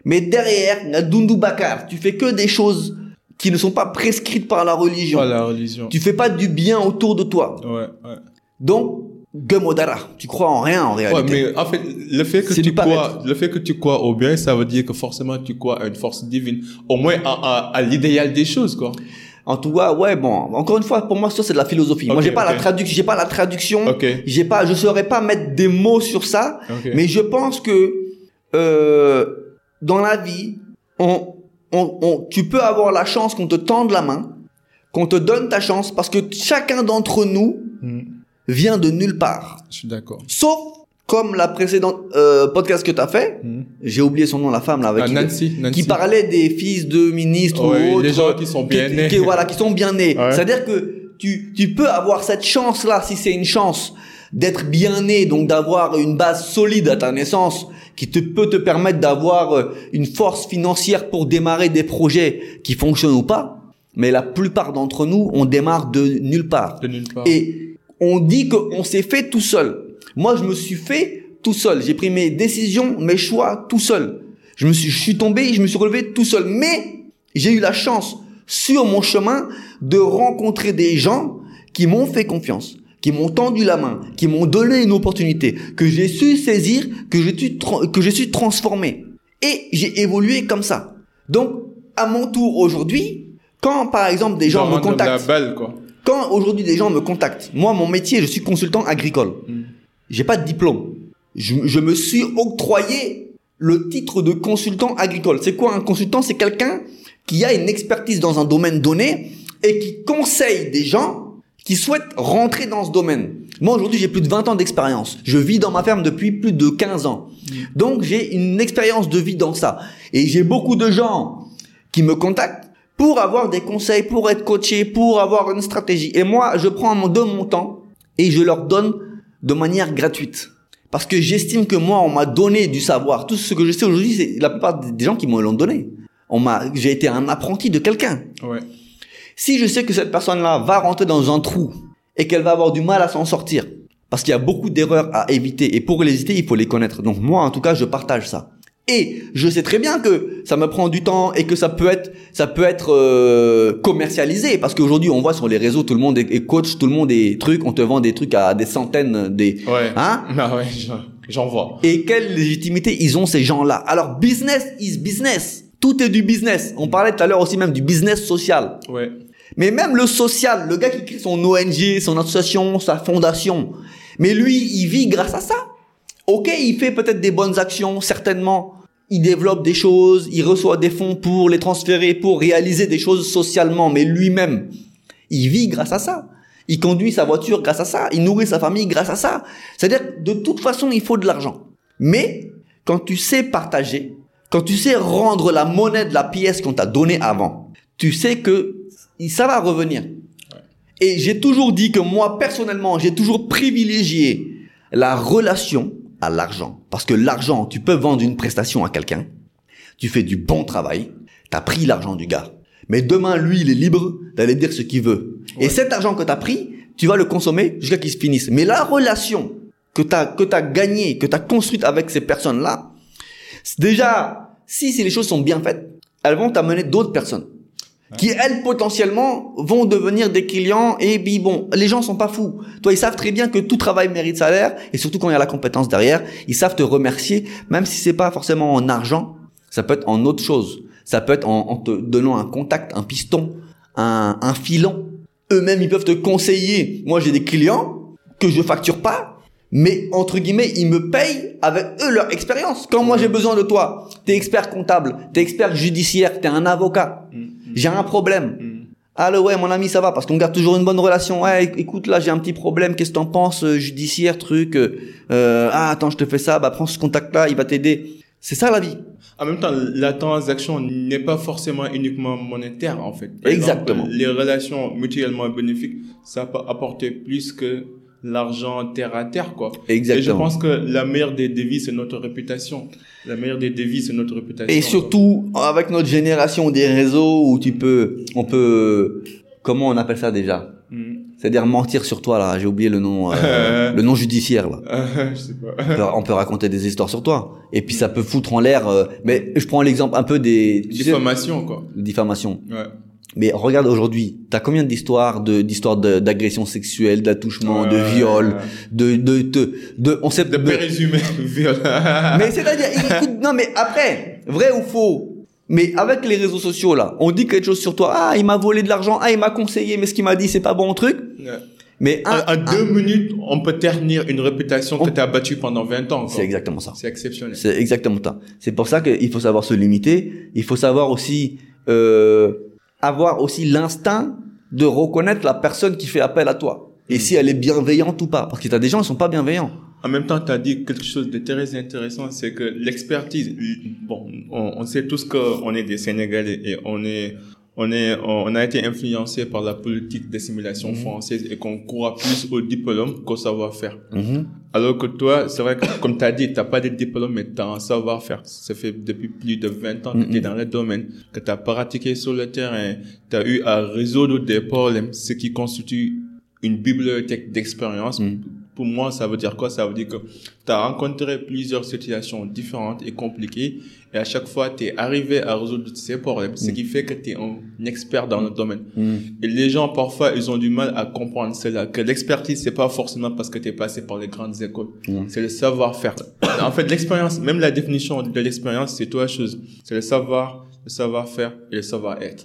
Mais derrière, Dundu Bakar, tu fais que des choses qui ne sont pas prescrites par la religion. Pas la religion. Tu fais pas du bien autour de toi. Ouais, ouais. Donc, Gemodara, tu crois en rien en Ouais, réalité. mais en fait, le fait que tu crois, le fait que tu crois au bien, ça veut dire que forcément tu crois à une force divine. Au moins à, à, à l'idéal des choses, quoi. En tout cas, ouais, bon, encore une fois, pour moi, ça c'est de la philosophie. moi, j'ai pas la traduction, j'ai pas la traduction. Ok. J'ai pas, je saurais pas mettre des mots sur ça. Mais je pense que euh, dans la vie, on, on, on, tu peux avoir la chance qu'on te tende la main, qu'on te donne ta chance, parce que chacun d'entre nous Hmm, vient de nulle part. je suis d'accord. Sauf comme la précédente euh, podcast que tu as fait, Hmm. j'ai oublié son nom, la femme là avec Ah, qui- Nancy, Nancy. qui parlait des fils de ministres ou autres, les gens qui sont bien qui, nés. qui- voilà, qui sont bien nés. Ouais. C'est-à-dire que tu, tu peux avoir cette chance-là, si c'est une chance, d'être bien né, donc d'avoir une base solide à ta naissance, qui te peut te permettre d'avoir euh, une force financière pour démarrer des projets qui fonctionnent ou pas. Mais la plupart d'entre nous, on démarre de nulle part. De nulle part. Et on dit qu'on s'est fait tout seul. Moi, je me suis fait tout seul. J'ai pris mes décisions, mes choix tout seul. Je me suis, je suis tombé, je me suis relevé tout seul. Mais j'ai eu la chance, sur mon chemin, de rencontrer des gens qui m'ont fait confiance, qui m'ont tendu la main, qui m'ont donné une opportunité, que j'ai su saisir, que j'ai su, que j'ai su transformer. Et j'ai évolué comme ça. Donc, à mon tour aujourd'hui, quand par exemple des gens Dans me contactent, la balle, quoi. quand aujourd'hui des gens me contactent, moi mon métier, je suis consultant agricole. Mm. J'ai pas de diplôme. Je, je me suis octroyé le titre de consultant agricole. C'est quoi un consultant? C'est quelqu'un qui a une expertise dans un domaine donné et qui conseille des gens qui souhaitent rentrer dans ce domaine. Moi aujourd'hui j'ai plus de 20 ans d'expérience. Je vis dans ma ferme depuis plus de 15 ans. Donc j'ai une expérience de vie dans ça. Et j'ai beaucoup de gens qui me contactent pour avoir des conseils, pour être coaché, pour avoir une stratégie. Et moi, je prends de mon temps et je leur donne de manière gratuite. Parce que j'estime que moi, on m'a donné du savoir. Tout ce que je sais aujourd'hui, c'est la plupart des gens qui me l'ont donné. On m'a, j'ai été un apprenti de quelqu'un. Ouais. Si je sais que cette personne-là va rentrer dans un trou et qu'elle va avoir du mal à s'en sortir, parce qu'il y a beaucoup d'erreurs à éviter, et pour les éviter, il faut les connaître. Donc moi, en tout cas, je partage ça. Et je sais très bien que ça me prend du temps et que ça peut être, ça peut être euh, commercialisé, parce qu'aujourd'hui, on voit sur les réseaux, tout le monde est, coach, tout le monde est truc, on te vend des trucs à des centaines, des, Ouais. hein? [laughs] Ah ouais, j'en vois. et quelle légitimité ils ont ces gens-là? Alors business is business. Tout est du business. On parlait tout à l'heure aussi même du business social. Ouais. Mais même le social, le gars qui crée son ONG, son association, sa fondation, mais lui, il vit grâce à ça. Ok, il fait peut-être des bonnes actions, certainement. Il développe des choses, il reçoit des fonds pour les transférer, pour réaliser des choses socialement, mais lui-même, il vit grâce à ça. Il conduit sa voiture grâce à ça, il nourrit sa famille grâce à ça. C'est-à-dire, de toute façon, il faut de l'argent. Mais, quand tu sais partager, quand tu sais rendre la monnaie de la pièce qu'on t'a donnée avant, tu sais que ça va revenir. Et j'ai toujours dit que moi, personnellement, j'ai toujours privilégié la relation à l'argent. Parce que l'argent, tu peux vendre une prestation à quelqu'un, tu fais du bon travail, tu as pris l'argent du gars. Mais demain, lui, il est libre d'aller dire ce qu'il veut. Et cet argent que tu as pris, tu vas le consommer jusqu'à qu'il se finisse. Mais la relation que tu as, que as gagnée, que tu as construite avec ces personnes-là, c'est déjà, si, si les choses sont bien faites, elles vont t'amener d'autres personnes qui elles potentiellement vont devenir des clients et puis bon les gens sont pas fous toi ils savent très bien que tout travail mérite salaire et surtout quand il y a la compétence derrière ils savent te remercier même si c'est pas forcément en argent ça peut être en autre chose ça peut être en, en te donnant un contact un piston un, un filon. Eux-mêmes, ils peuvent te conseiller. Moi, j'ai des clients que je facture pas, mais entre guillemets, ils me payent avec eux leur expérience. Quand moi j'ai besoin de toi, t'es expert comptable, t'es expert judiciaire, t'es un avocat, j'ai un problème. Allô, ouais, mon ami, ça va, parce qu'on garde toujours une bonne relation. Ouais, éc- écoute, là, j'ai un petit problème, qu'est-ce que t'en penses, euh, judiciaire, truc. euh, euh, ah, attends, je te fais ça, bah, prends ce contact-là, il va t'aider. C'est ça, la vie. En même temps, la transaction n'est pas forcément uniquement monétaire, en fait. Par Exactement. exemple, les relations mutuellement bénéfiques, ça peut apporter plus que l'argent terre à terre, quoi. Et je Exactement. pense que la meilleure des devis, c'est notre réputation. La meilleure des devis, c'est notre réputation. Et surtout, avec notre génération des réseaux où tu peux, on peut, comment on appelle ça déjà? Hmm. C'est-à-dire mentir sur toi, là. J'ai oublié le nom, euh, [laughs] le nom judiciaire, là. [laughs] Je sais pas. On peut, on peut raconter des histoires sur toi. Et puis ça peut foutre en l'air. euh, mais je prends l'exemple un peu des tu sais, Diffamation, quoi. diffamation. Ouais. Mais regarde aujourd'hui, t'as combien d'histoires de d'histoires de- d'agression sexuelle, d'attouchement, de Ouais. viol, de de de, de on sait De présumé viol. [laughs] Mais c'est-à-dire, écoute, non mais après, vrai ou faux mais avec les réseaux sociaux là, on dit quelque chose sur toi. Ah, il m'a volé de l'argent. Ah, il m'a conseillé, mais ce qu'il m'a dit, c'est pas bon truc. Mais un, En, en deux minutes, on peut ternir une réputation que On- tu as battue pendant 20 ans. c'est exactement ça. C'est exceptionnel. C'est exactement ça. C'est pour ça qu'il faut savoir se limiter. Il faut savoir aussi euh, avoir aussi l'instinct de reconnaître la personne qui fait appel à toi. Et si elle est bienveillante ou pas. Parce que t'as des gens qui sont pas bienveillants. En même temps, tu as dit quelque chose de très intéressant, c'est que l'expertise, bon, on, on sait tous qu'on est des Sénégalais et on est, on est, on a été influencé par la politique d'assimilation française et qu'on croit plus au diplôme qu'au savoir-faire. Alors que toi, c'est vrai que, comme tu as dit, t'as pas de diplôme, mais tu as un savoir-faire. Ça fait depuis plus de 20 ans que tu es dans le domaine, que tu as pratiqué sur le terrain, tu as eu à résoudre des problèmes, ce qui constitue une bibliothèque d'expérience. Pour moi, ça veut dire quoi? Ça veut dire que tu as rencontré plusieurs situations différentes et compliquées, et à chaque fois, tu es arrivé à résoudre ces problèmes, ce qui fait que tu es un expert dans le domaine. Et les gens, parfois, ils ont du mal à comprendre cela, que l'expertise, c'est pas forcément parce que tu es passé par les grandes écoles. C'est le savoir-faire. En fait, l'expérience, même la définition de l'expérience, c'est trois choses. C'est le savoir, le savoir-faire et le savoir-être.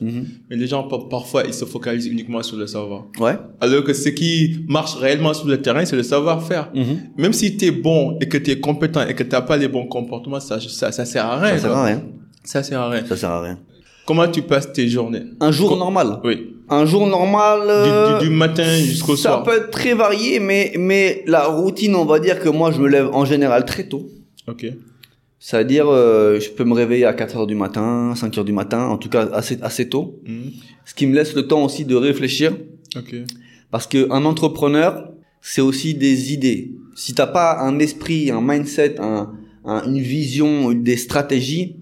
Mais les gens, par- parfois, ils se focalisent uniquement sur le savoir. Ouais. Alors que ce qui marche réellement sur le terrain, c'est le savoir-faire. Même si tu es bon et que tu es compétent et que tu n'as pas les bons comportements, ça, ça, ça sert à rien. Ça sert quoi. à rien. Ça sert à rien. Ça sert à rien. Comment tu passes tes journées? Un jour normal. Oui. Un jour normal. Du, euh, du- du matin jusqu'au ça soir. peut être très varié, mais mais la routine, on va dire que moi, je me lève en général très tôt. Ok. C'est-à-dire, euh, je peux me réveiller à 4 heures du matin, 5 heures du matin, en tout cas assez assez tôt. Mhm. Ce qui me laisse le temps aussi de réfléchir, Ok. parce que un entrepreneur, c'est aussi des idées. Si t'as pas un esprit, un mindset, un, un- une vision, des stratégies,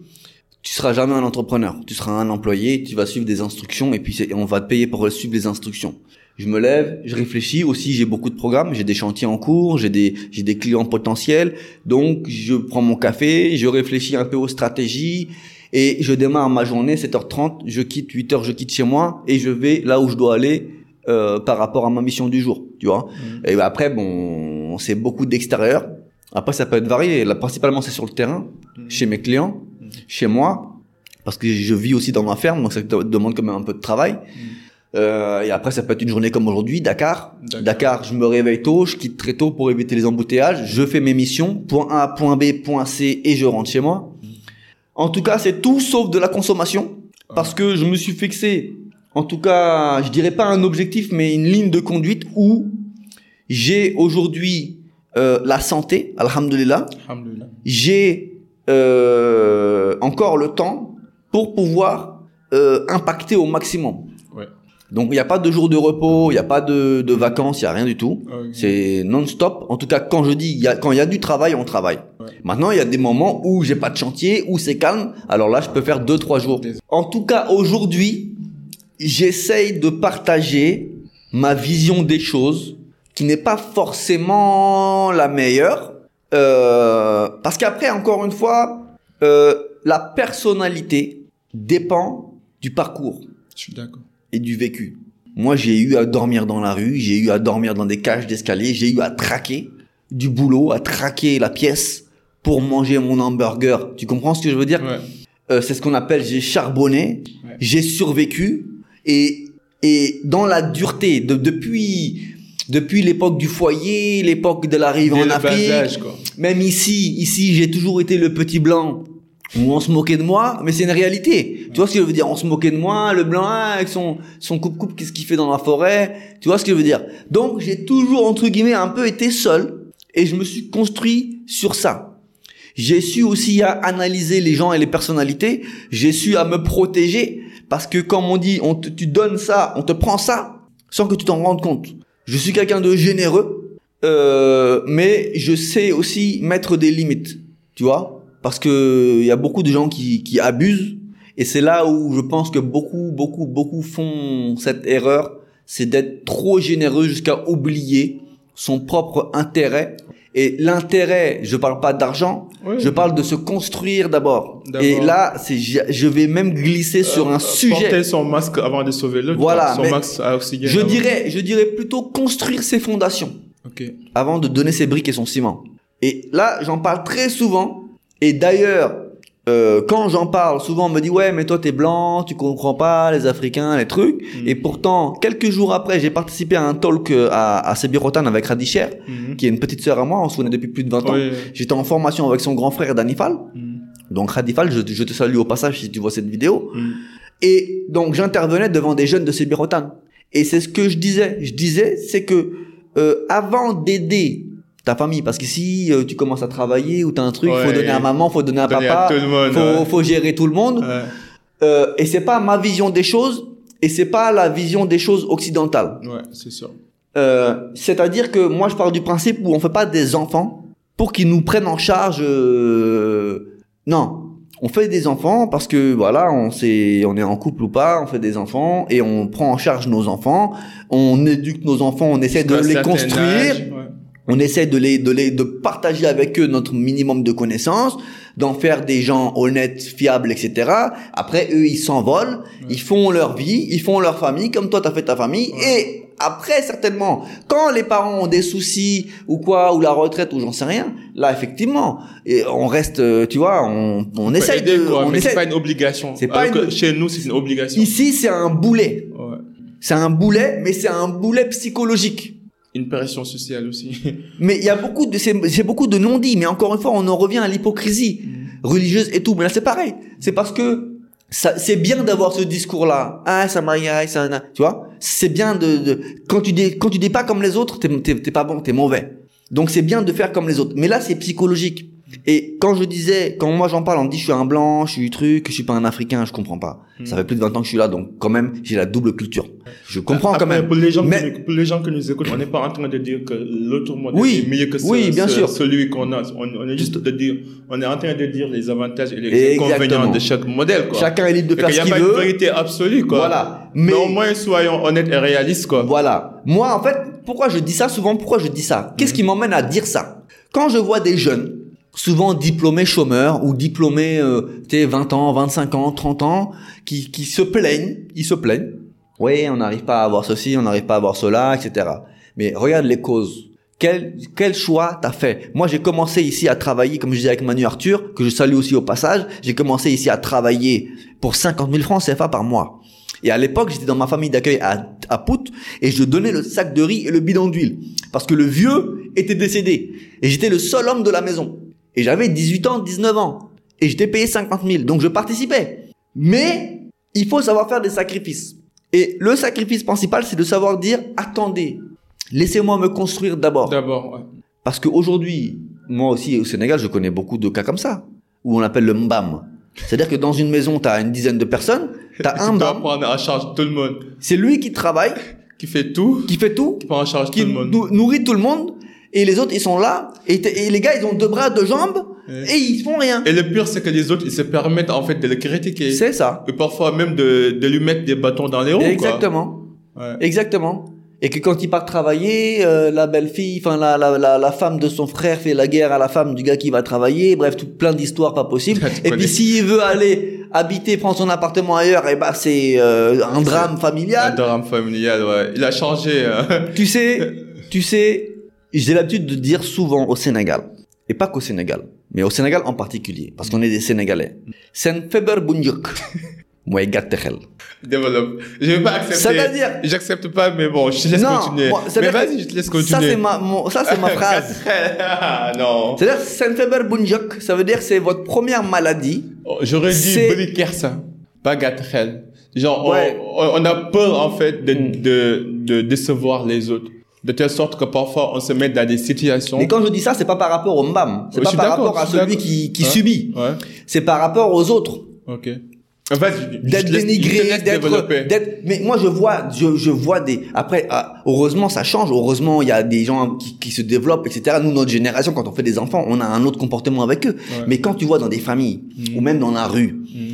tu seras jamais un entrepreneur. Tu seras un employé, tu vas suivre des instructions et puis on va te payer pour suivre les instructions. Je me lève, je réfléchis aussi, j'ai beaucoup de programmes, j'ai des chantiers en cours, j'ai des j'ai des clients potentiels, donc je prends mon café, je réfléchis un peu aux stratégies et je démarre ma journée 7h30, je quitte 8h, je quitte chez moi et je vais là où je dois aller euh, par rapport à ma mission du jour, tu vois. Et ben après bon, c'est beaucoup d'extérieur. Après ça peut être varié, là principalement c'est sur le terrain, chez mes clients, chez moi parce que je vis aussi dans ma ferme, donc ça demande quand même un peu de travail. Euh, et après, ça peut être une journée comme aujourd'hui, Dakar. Dakar. Dakar. je me réveille tôt, je quitte très tôt pour éviter les embouteillages, je fais mes missions, point A, point B, point C, et je rentre chez moi. En tout cas, c'est tout sauf de la consommation, parce que je me suis fixé, en tout cas, je dirais pas un objectif, mais une ligne de conduite où j'ai aujourd'hui euh, la santé, alhamdulillah, Alhamdulillah. j'ai euh, encore le temps pour pouvoir euh, impacter au maximum. Donc il n'y a pas de jour de repos, il n'y a pas de, de vacances, il n'y a rien du tout. Ok. C'est non-stop. En tout cas, quand je dis y a, quand il y a du travail, on travaille. Ouais. Maintenant, il y a des moments où j'ai pas de chantier, où c'est calme. Alors là, je peux faire deux trois jours. En tout cas, aujourd'hui, j'essaye de partager ma vision des choses, qui n'est pas forcément la meilleure, euh, parce qu'après, encore une fois, euh, la personnalité dépend du parcours Je suis d'accord. Et du vécu. Moi, j'ai eu à dormir dans la rue, j'ai eu à dormir dans des cages d'escalier, j'ai eu à traquer du boulot, à traquer la pièce pour manger mon hamburger. Tu comprends ce que je veux dire Ouais. Euh, C'est ce qu'on appelle j'ai charbonné, Ouais. j'ai survécu et et dans la dureté de, depuis depuis l'époque du foyer, l'époque de l'arrivée en Afrique, même ici, ici j'ai toujours été le petit blanc où on se moquait de moi, mais c'est une réalité. Tu vois ce que je veux dire? On se moquait de moi, le blanc hein, avec son son coupe coupe, qu'est-ce qu'il fait dans la forêt? Tu vois ce que je veux dire? Donc j'ai toujours entre guillemets un peu été seul et je me suis construit sur ça. J'ai su aussi à analyser les gens et les personnalités. J'ai su à me protéger parce que comme on dit, on te, tu donnes ça, on te prend ça sans que tu t'en rendes compte. Je suis quelqu'un de généreux, euh, mais je sais aussi mettre des limites, tu vois, parce que il y a beaucoup de gens qui, qui abusent et c'est là où je pense que beaucoup, beaucoup, beaucoup font cette erreur, c'est d'être trop généreux jusqu'à oublier son propre intérêt et l'intérêt, je parle pas d'argent, je parle de se construire d'abord. Et là, c'est, je vais même glisser sur un euh, sujet. Porter son masque avant de sauver l'autre. Voilà. Son masque à oxygène. Je dirais, je dirais plutôt construire ses fondations. Okay. Avant de donner ses briques et son ciment. Et là, j'en parle très souvent. Et d'ailleurs, euh, quand j'en parle, souvent on me dit ouais mais toi t'es blanc, tu comprends pas les Africains, les trucs. Mm. Et pourtant, quelques jours après, j'ai participé à un talk euh, à, à Sebirotan avec Radicher, mm. qui est une petite sœur à moi, on se connaît depuis plus de 20 ans. J'étais en formation avec son grand frère Danifal. Mm. Donc Radifal, je, je, te salue au passage si tu vois cette vidéo. Et donc j'intervenais devant des jeunes de Sebirotan. Et c'est ce que je disais. Je disais, c'est que euh, avant d'aider ta famille. Parce que si euh, tu commences à travailler ou t'as un truc faut donner à maman faut donner à papa faut, faut gérer tout le monde. Euh, et c'est pas ma vision des choses et c'est pas la vision des choses occidentales. Ouais c'est sûr. Euh, c'est-à-dire que moi je pars du principe où on fait pas des enfants pour qu'ils nous prennent en charge euh, non. On fait des enfants parce que voilà on sait on est en couple ou pas on fait des enfants et on prend en charge nos enfants on éduque nos enfants on essaie de les construire on essaie de les, de les, de partager avec eux notre minimum de connaissances, d'en faire des gens honnêtes, fiables, etc. Après, eux, ils s'envolent, ils font leur vie, ils font leur famille, comme toi, t'as fait ta famille, et après, certainement, quand les parents ont des soucis ou quoi, ou la retraite ou j'en sais rien, là, effectivement, et on reste, euh, tu vois, on, on essaie de, on mais c'est pas une obligation. C'est pas une... chez nous, c'est une obligation. Ici, c'est un boulet. Ouais. C'est un boulet, mais c'est un boulet psychologique une pression sociale aussi. [laughs] mais il y a beaucoup de c'est beaucoup de non-dits mais encore une fois on en revient à l'hypocrisie mm. religieuse et tout. Mais là c'est pareil. C'est parce que c'est bien d'avoir ce discours là ah ça m'a ça tu vois? C'est bien de, de, quand tu dis quand tu dis pas comme les autres t'es t'es pas bon t'es mauvais. Donc c'est bien de faire comme les autres. Mais là c'est psychologique et quand je disais, quand moi j'en parle, on me dit je suis un blanc, je suis truc, je suis pas un africain, je comprends pas. Hmm. Ça fait plus de 20 ans que je suis là, donc quand même j'ai la double culture. Je comprends quand même. Pour les gens, mais... pour les gens qui nous écoutent, on n'est pas en train de dire que l'autre modèle oui, est mieux que oui, bien sûr. celui qu'on a. On, est juste de dire, on est en train de dire les avantages et les inconvénients de chaque modèle. Quoi. Chacun est libre de faire ce qu'il veut. Il n'y a pas une vérité absolue, quoi. Voilà. Mais, mais au moins soyons honnêtes et réalistes, quoi. Voilà. Moi, en fait, pourquoi je dis ça? Souvent Pourquoi je dis ça? Qu'est-ce hmm. qui m'emmène à dire ça? Quand je vois des jeunes souvent diplômés chômeurs ou diplômés euh, tu 20 ans, 25 ans, 30 ans qui qui se plaignent, ils se plaignent. Oui, on n'arrive pas à avoir ceci, on n'arrive pas à avoir cela, etc. Mais regarde les causes. Quel, quel choix t'as fait? Moi, j'ai commencé ici à travailler, comme je disais avec Manu Arthur, que je salue aussi au passage. J'ai commencé ici à travailler pour 50 000 francs CFA par mois. Et à l'époque, j'étais dans ma famille d'accueil à, à Pout et je donnais le sac de riz et le bidon d'huile parce que le vieux était décédé et j'étais le seul homme de la maison. Et j'avais 18 ans, 19 ans. Et j'étais payé 50 000. Donc je participais. Mais il faut savoir faire des sacrifices. Et le sacrifice principal, c'est de savoir dire, attendez, laissez-moi me construire d'abord. D'abord, ouais. Parce qu'aujourd'hui, moi aussi au Sénégal, je connais beaucoup de cas comme ça, où on appelle le mbam. C'est-à-dire que dans une maison, tu as une dizaine de personnes, [laughs] tu as un mbam. prendre en charge tout le monde. C'est lui qui travaille. Qui fait tout. Qui fait tout. Qui prend en charge tout le monde. nourrit tout le monde et les autres ils sont là et, les gars ils ont deux bras deux jambes et ils font rien. Et le pire c'est que les autres ils se permettent en fait de le critiquer. C'est ça. Et parfois même de, de lui mettre des bâtons dans les roues exactement. Ouais. exactement. Et que quand il part travailler euh, la belle fille enfin la, la, la, la, femme de son frère fait la guerre à la femme du gars qui va travailler. Bref tout plein d'histoires pas possibles. [laughs] Et puis s'il veut aller habiter prendre son appartement ailleurs et eh bah ben, c'est euh, un drame familial. Un drame familial ouais. Il a changé hein. tu sais [laughs] tu sais j'ai l'habitude de dire souvent au Sénégal, et pas qu'au Sénégal, mais au Sénégal en particulier, parce qu'on est des Sénégalais. Sen feber bunjuk. [laughs] Moi, gatterel. Développe. Je vais pas accepter. C'est-à-dire- J'accepte pas, mais bon, je te laisse Non, continuer. moi, mais vas-y, je te laisse Ça, continuer. c'est ma, mon- ça, c'est ma [laughs] phrase. Ah, non. C'est-à-dire, Senfeber Bunjok, ça veut dire c'est votre première maladie. Oh, J'aurais dit Belikersa, pas Gatrel. Genre, on- Ouais. on, on a peur, en fait, de, Mm. de, de décevoir les autres. De telle sorte que parfois, on se met dans des situations. Et quand je dis ça, c'est pas par rapport au mbam. C'est Oui, pas par rapport à celui qui, qui Ouais. subit. Ouais. C'est par rapport aux autres. Ok. D'être te laisse- je te dénigré, d'être, d'être, mais moi je vois, je, je vois des, après, ah, heureusement ça change, heureusement il y a des gens qui, qui se développent, etc. Nous, notre génération, quand on fait des enfants, on a un autre comportement avec eux. Ouais. Mais quand tu vois dans des familles, Mm. ou même dans la rue, Mm.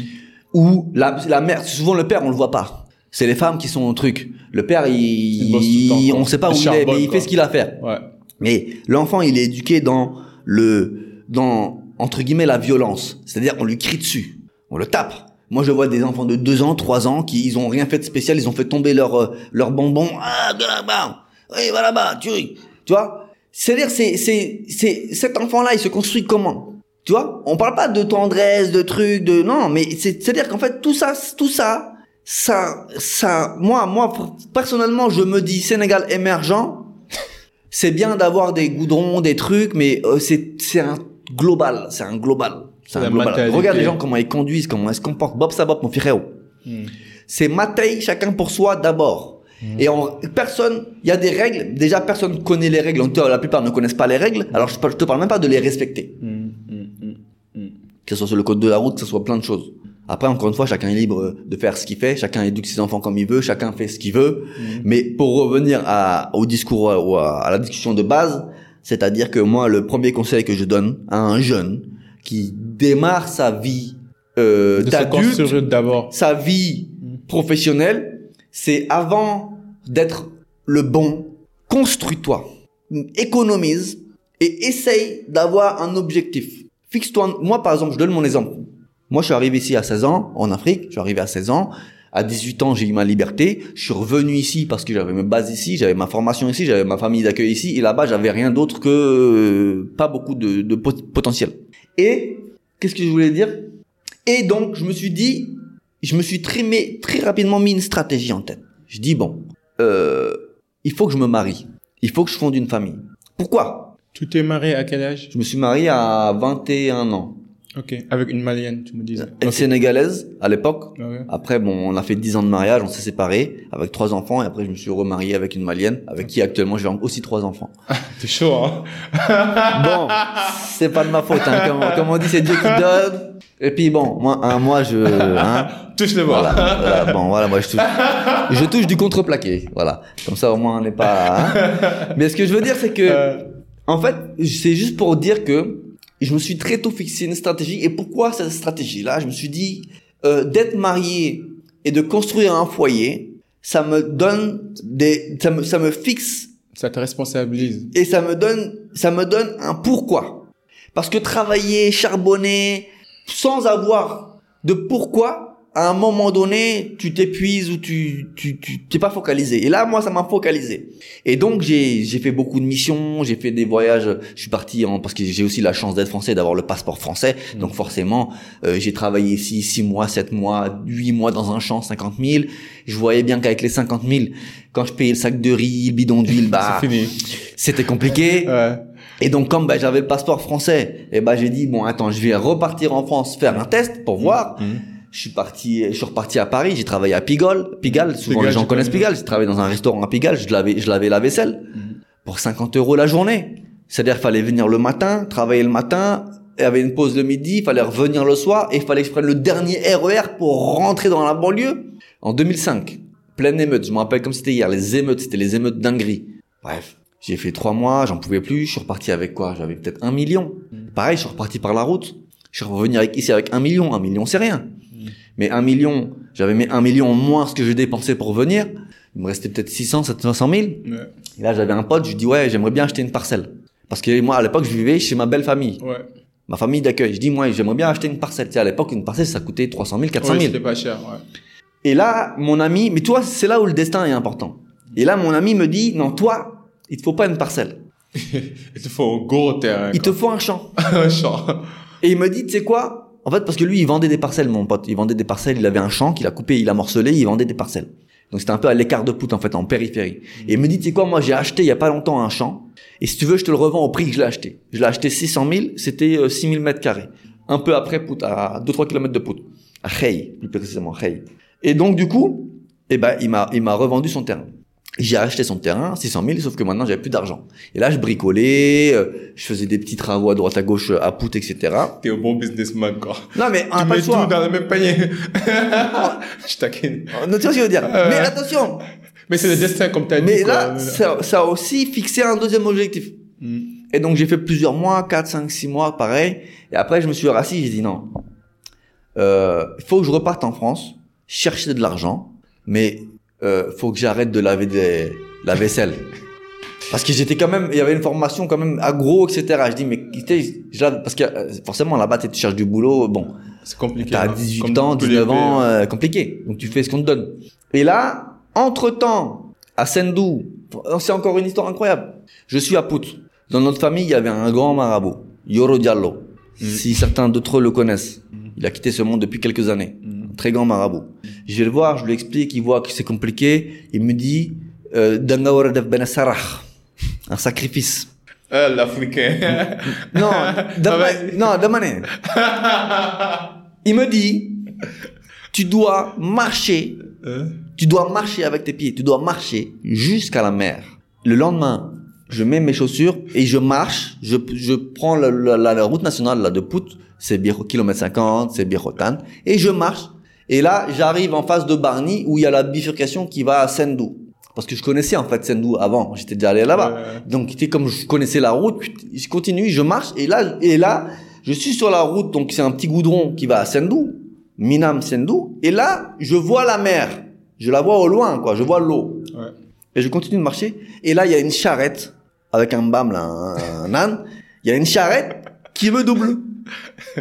où la, la mère, souvent le père, on le voit pas. C'est les femmes qui sont au truc. Le père, il, Il on sait pas où Il est, mais il quoi. fait ce qu'il a à faire. Ouais. Mais l'enfant, il est éduqué dans le, dans, entre guillemets, la violence. C'est-à-dire, on lui crie dessus. On le tape. Moi, je vois des enfants de 2 ans, 3 ans, qui, ils ont rien fait de spécial, ils ont fait tomber leur, euh, leur bonbon. Ah, de là-bas. Oui, va là-bas, tu, tu vois? C'est-à-dire, c'est, c'est, c'est, cet enfant-là, il se construit comment? Tu vois? On parle pas de tendresse, de trucs, de, non, mais c'est, c'est-à-dire qu'en fait, tout ça, tout ça, ça, ça, moi, moi, personnellement, je me dis Sénégal émergent, c'est bien d'avoir des goudrons, des trucs, mais euh, c'est c'est un global, c'est un global. C'est un global. Regarde les gens comment ils conduisent, comment ils se comportent. Bob ça Bob, mon frérot. Mm. C'est matai, chacun pour soi d'abord. Et on, personne, il y a des règles. Déjà, personne connaît les règles. En tout cas, La plupart ne connaissent pas les règles. Alors, je, te parle même pas de les respecter. Mm. Mm. Mm. Que ce soit sur le code de la route, que ce soit plein de choses. Après, encore une fois, chacun est libre de faire ce qu'il fait. Chacun éduque ses enfants comme il veut. Chacun fait ce qu'il veut. Mais pour revenir à, au discours ou à, à la discussion de base, c'est-à-dire que moi, le premier conseil que je donne à un jeune qui démarre sa vie euh, d'adulte, d'abord. sa vie professionnelle, c'est avant d'être le bon, construis-toi, économise et essaye d'avoir un objectif. Fixe-toi. Moi, par exemple, je donne mon exemple. Moi, je suis arrivé ici à 16 ans, en Afrique. Je suis arrivé à 16 ans. À 18 ans, j'ai eu ma liberté. Je suis revenu ici parce que j'avais mes bases ici, j'avais ma formation ici, j'avais ma famille d'accueil ici. Et là-bas, j'avais rien d'autre que euh, pas beaucoup de, de pot- potentiel. Et qu'est-ce que je voulais dire? Et donc, je me suis dit, je me suis très, mais, très rapidement mis une stratégie en tête. Je dis bon, euh, il faut que je me marie. Il faut que je fonde une famille. Pourquoi? Tu t'es marié à quel âge? Je me suis marié à 21 ans. Ok. Avec une malienne, tu me disais. Une sénégalaise à l'époque. Ah ouais. Après, bon, on a fait 10 ans de mariage, on s'est séparés avec trois enfants et après je me suis remarié avec une malienne avec qui actuellement j'ai aussi trois enfants. T'es chaud, hein [laughs] Bon, c'est pas de ma faute, hein. comme, comme on dit, c'est Dieu qui donne. Et puis bon, moi, hein, moi je, hein, [laughs] Touche le bras. voilà, voilà, bon, voilà, moi je touche, je touche du contreplaqué, voilà. Comme ça au moins on n'est pas. hein. Mais ce que je veux dire, c'est que Euh, En fait, c'est juste pour dire que je me suis très tôt fixé une stratégie. Et pourquoi cette stratégie-là? Je me suis dit, euh, d'être marié et de construire un foyer, ça me donne des, ça me, ça me fixe ça te responsabilise. et ça me donne, ça me donne un pourquoi. Parce que travailler, charbonner, sans avoir de pourquoi, à un moment donné, tu t'épuises ou tu, tu, tu, t'es pas focalisé. Et là, moi, ça m'a focalisé. Et donc, j'ai, j'ai fait beaucoup de missions, j'ai fait des voyages. Je suis parti en, parce que j'ai aussi la chance d'être français, d'avoir le passeport français. Donc, forcément, euh, j'ai travaillé ici six mois, sept mois, huit mois dans un champ, 50 000. Je voyais bien qu'avec les 50 000, quand je payais le sac de riz, le bidon d'huile, [laughs] bah, c'était compliqué. Ouais. Et donc, comme bah, j'avais le passeport français, et bah, j'ai dit, bon, attends, je vais repartir en France faire un test pour voir. Mhm. Je suis parti, je suis reparti à Paris, j'ai travaillé à Pigalle. Pigalle, souvent Pigalle, les gens connaissent connais. Pigalle. J'ai travaillé dans un restaurant à Pigalle, je lavais, je lavais la vaisselle Mhm. pour 50 euros la journée. C'est-à-dire qu'il fallait venir le matin, travailler le matin, il y avait une pause le midi, il fallait revenir le soir et il fallait que je prenne le dernier RER pour rentrer dans la banlieue. En 2005, pleine émeute, je me rappelle comme c'était hier, les émeutes, c'était les émeutes dingueries. Bref, j'ai fait trois mois, j'en pouvais plus, je suis reparti avec quoi? J'avais peut-être un million. Pareil, je suis reparti par la route. Je suis revenu avec, ici avec un million, un million c'est rien. Mais un million, j'avais mis un million moins ce que je dépensais pour venir. Il me restait peut-être 600, 700 000. Ouais. Et là, j'avais un pote, je lui dis, ouais, j'aimerais bien acheter une parcelle. Parce que moi, à l'époque, je vivais chez ma belle famille, Ouais. ma famille d'accueil. Je dis, moi, j'aimerais bien acheter une parcelle. Tu sais, à l'époque, une parcelle, ça coûtait 300 000, 400 Ouais, 000. c'était pas cher, ouais. Et là, mon ami, mais toi, c'est là où le destin est important. Et là, mon ami me dit, non, toi, il te faut pas une parcelle. [laughs] Il te faut un gros terrain. Il te faut un champ. [laughs] Un champ. Et il me dit, tu sais quoi? En fait, parce que lui, il vendait des parcelles, mon pote. Il vendait des parcelles. Il avait un champ qu'il a coupé, il a morcelé, il vendait des parcelles. Donc c'était un peu à l'écart de Pout, en fait, en périphérie. Et il me dit, tu sais quoi, moi, j'ai acheté il y a pas longtemps un champ. Et si tu veux, je te le revends au prix que je l'ai acheté. Je l'ai acheté 600 000, c'était euh, 6 000 mètres carrés. Un peu après Pout, à 2-3 kilomètres de Pout. À Rey, plus précisément, Rey. Et donc, du coup, eh ben, il m'a, il m'a revendu son terrain. J'ai acheté son terrain, 600 000, sauf que maintenant j'avais plus d'argent. Et là, je bricolais, euh, je faisais des petits travaux à droite à gauche à Pout, etc. T'es un bon businessman, quoi. Non, mais on Tu mets tout dans le même panier. [laughs] je taquine. Non, tu vois ce que je veux dire. Ouais. Mais attention, Mais c'est le destin, comme t'as dit. mais quoi. là, ça, ça a aussi fixé un deuxième objectif. Mm. Et donc j'ai fait plusieurs mois, 4, 5, 6 mois, pareil. Et après, je me suis rassis, j'ai dit non. Euh, faut que je reparte en France, chercher de l'argent, mais euh, faut que j'arrête de laver des, la vaisselle. Parce que j'étais quand même, il y avait une formation quand même agro, etc. Je dis, mais je parce que euh, forcément là-bas, tu cherches du boulot, bon, C'est compliqué. T'as hein. 18 Comme ans, tous les 19 ans, hein. euh, compliqué. Donc tu fais ce qu'on te donne. Et là, entre-temps, à Sendou, c'est encore une histoire incroyable. Je suis à Pout. Dans notre famille, il y avait un grand marabout, Yoro Diallo. Si certains d'entre eux le connaissent. Il a quitté ce monde depuis quelques années. Un très grand marabout. Je vais le voir, je lui explique, il voit que c'est compliqué. Il me dit, euh, ben un sacrifice. Ah, l'Africain. Non, [laughs] Ah, non, demandez. Il me dit, tu dois marcher, Hein? tu dois marcher avec tes pieds, tu dois marcher jusqu'à la mer. Le lendemain, je mets mes chaussures et je marche, je, je prends la, la- la- la route nationale là, de Pout, c'est kilomètre 50, c'est Birotan, et je marche. Et là, j'arrive en face de Barny où il y a la bifurcation qui va à Sendou. Parce que je connaissais en fait Sendou avant, j'étais déjà allé là-bas. Ouais. Donc, c'était comme je connaissais la route, je continue, je marche, et là, et là, je suis sur la route, donc c'est un petit goudron qui va à Sendou, Minam Sendou, et là, je vois la mer. Je la vois au loin, quoi, je vois l'eau. Ouais. Et je continue de marcher, et là, il y a une charrette, avec un bam, là, un, un âne, il y a une charrette qui me double. [laughs]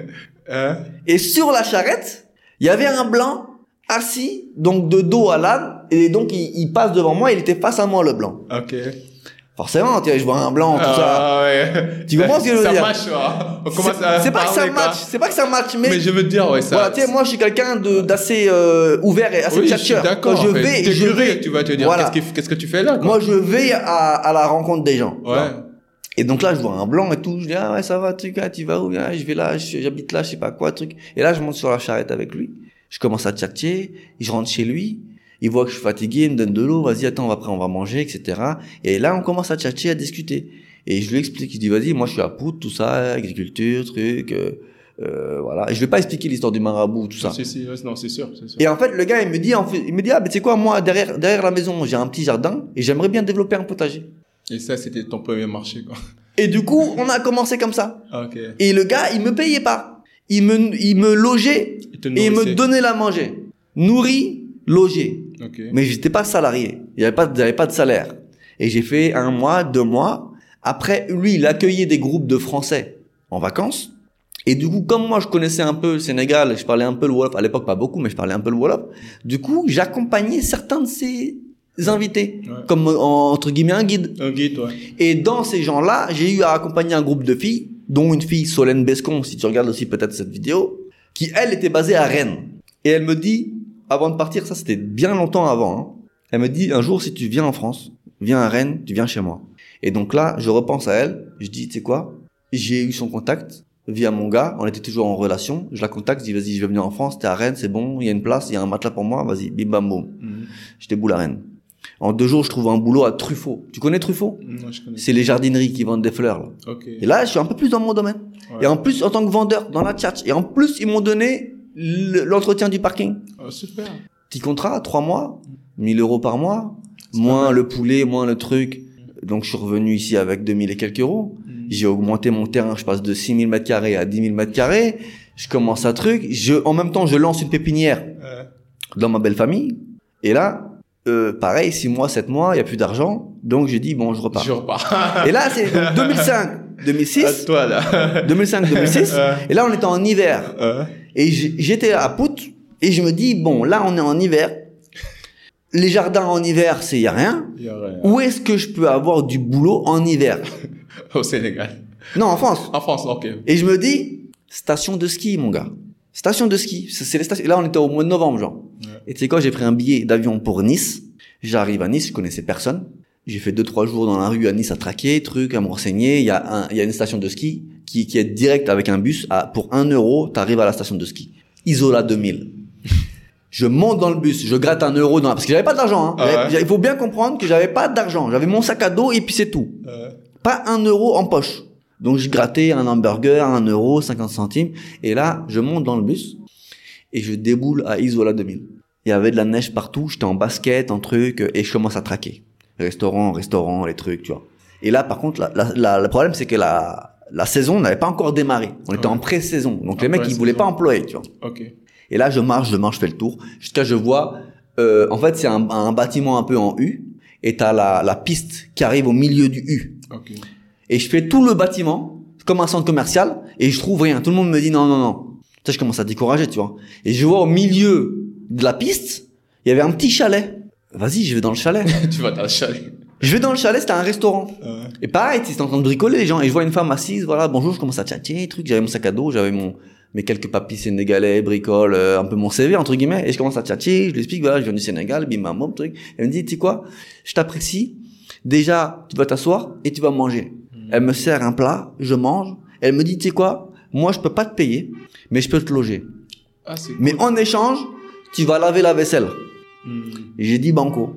Hein? Et sur la charrette, il y avait un blanc assis, donc de dos à l'âne, et donc il, il passe devant moi, il était face à moi, le blanc. Ok. Forcément, tu vois, je vois un blanc, tout ça. Ah, ouais. Tu comprends ce que je veux ça dire? match, commence C'est pas que ça match, c'est pas que ça match, mais, Mais je veux dire, ouais, ça. voilà, tu sais, moi je suis quelqu'un de d'assez euh, ouvert et assez oui, tchatcheur. Quand je vais, je vais. tu vas te dire, Voilà. qu'est-ce, que, qu'est-ce que tu fais là, quoi? Moi je vais à, à la rencontre des gens. Ouais. Et donc là je vois un blanc et tout, je dis ah ouais ça va truc, ah, tu vas où? Ah, Je vais là, j'habite là, je sais pas quoi truc. Et là je monte sur la charrette avec lui, je commence à tchatcher, je rentre chez lui. Il voit que je suis fatigué, il me donne de l'eau, vas-y, attends, après on va manger, etc. Et là, on commence à tchatcher, à discuter. Et je lui explique, je dis, vas-y, moi je suis à Pout, tout ça, agriculture, truc, euh, euh, voilà. Et je vais pas expliquer l'histoire du marabout, tout ça. Ouais, non, c'est sûr, c'est sûr. Et en fait, le gars, il me dit, en fait, il me dit, ah, mais tu sais quoi, moi, derrière, derrière la maison, j'ai un petit jardin et j'aimerais bien développer un potager. Et ça, c'était ton premier marché, quoi. Et du coup, on a commencé comme ça. Ok. Et le gars, il me payait pas. Il me, il me logeait Il et il me donnait la manger. Nourri, logé. Ok. Mais j'étais pas salarié. Il y avait pas, j'avais pas de salaire. Et j'ai fait un mois, deux mois. Après, lui, il accueillait des groupes de Français en vacances. Et du coup, comme moi, je connaissais un peu le Sénégal, je parlais un peu le Wolof, à l'époque pas beaucoup, mais je parlais un peu le Wolof. Du coup, j'accompagnais certains de ces invités, Ouais. comme euh, entre guillemets un guide. Un guide, ouais. Et dans ces gens-là, j'ai eu à accompagner un groupe de filles, dont une fille, Solène Bescon, si tu regardes aussi peut-être cette vidéo, qui elle était basée à Rennes. Et elle me dit, avant de partir, ça c'était bien longtemps avant, hein, elle me dit, un jour si tu viens en France, viens à Rennes, tu viens chez moi. Et donc là, je repense à elle, je dis, tu sais quoi, j'ai eu son contact via mon gars, on était toujours en relation, je la contacte, je dis, vas-y, je vais venir en France, t'es à Rennes, c'est bon, il y a une place, il y a un matelas pour moi, vas-y, bim bam boum. Je déboule à Rennes. En deux jours, je trouve un boulot à Truffaut. Tu connais Truffaut? Non, je connais. c'est les jardineries qui vendent des fleurs. Là. Ok. Et là, je suis un peu plus dans mon domaine. Ouais. Et en plus, en tant que vendeur, dans la tchatch. Et en plus, ils m'ont donné le- l'entretien du parking. Oh, super. Petit contrat, trois mois, 1000 euros par mois, moins le poulet, moins le truc. Donc, je suis revenu ici avec 2000 et quelques euros. Mhm. J'ai augmenté mon terrain, je passe de 6000 mètres carrés à 10 000 mètres carrés. Je commence un truc. Je, en même temps, je lance une pépinière Euh, dans ma belle famille. Et là, euh, pareil, 6 mois, 7 mois, il y a plus d'argent. Donc, j'ai dit, bon, je repars. je repars. [laughs] Et là, c'est donc [laughs] 2005, 2006. À toi, là. [laughs] 2005-2006. Ouais. Et là, on était en hiver. Et j'étais à Pout. Et je me dis, bon, là, on est en hiver. Les jardins en hiver, c'est y a rien. y a rien. Où est-ce que je peux avoir du boulot en hiver? Au Sénégal. Non, en France. En France, ok. Et je me dis, station de ski, mon gars. Station de ski. C'est c'est les stations. Là, on était au mois de novembre, genre. Et tu sais quoi, j'ai pris un billet d'avion pour Nice. J'arrive à Nice, je connaissais personne. J'ai fait deux, trois jours dans la rue à Nice à traquer, truc, à me renseigner. Il y a un, il y a une station de ski qui, qui est direct avec un bus. À, pour un euro, t'arrives à la station de ski. Isola 2000. [laughs] Je monte dans le bus, je gratte un euro dans, parce que j'avais pas d'argent, hein. Ah ouais. Il faut bien comprendre que j'avais pas d'argent. J'avais mon sac à dos et puis c'est tout. Pas un euro en poche. Donc je grattais un hamburger, un euro, 50 centimes. Et là, je monte dans le bus et je déboule à Isola 2000. Il y avait de la neige partout, j'étais en basket, en truc, et je commence à traquer. Restaurant, restaurant, les trucs, tu vois. Et là, par contre, la, la- la- le problème, c'est que la, la saison n'avait pas encore démarré. On était Ouais. en pré-saison. Donc les mecs, ils voulaient pas employer, tu vois. Et là, je marche, je marche, je fais le tour, jusqu'à je vois, euh, en fait, c'est un, un bâtiment un peu en U, et t'as la, la piste qui arrive au milieu du U. Et je fais tout le bâtiment, comme un centre commercial, et je trouve rien. Tout le monde me dit non, non, non. Ça, je commence à décourager, tu vois. Et je vois au milieu de la piste, il y avait un petit chalet. Vas-y, je vais dans le chalet. [laughs] tu vas dans le chalet. je vais dans le chalet, c'était un restaurant. Euh, Et pareil, ils étaient en train de bricoler les gens. Et je vois une femme assise, voilà, bonjour, je commence à tchatcher, truc. J'avais mon sac à dos, j'avais mon mes quelques papiers sénégalais, bricole, euh, un peu mon CV entre guillemets. Et je commence à tchatcher, je lui explique, voilà, je viens du Sénégal, bim bam bam, truc. Elle me dit, tu sais quoi, je t'apprécie. Déjà, tu vas t'asseoir et tu vas manger. Elle me sert un plat, je mange. Elle me dit, tu sais quoi, moi je peux pas te payer, mais je peux te loger. Ah, c'est Mais cool. en échange, tu vas laver la vaisselle. Hmm. J'ai dit banco.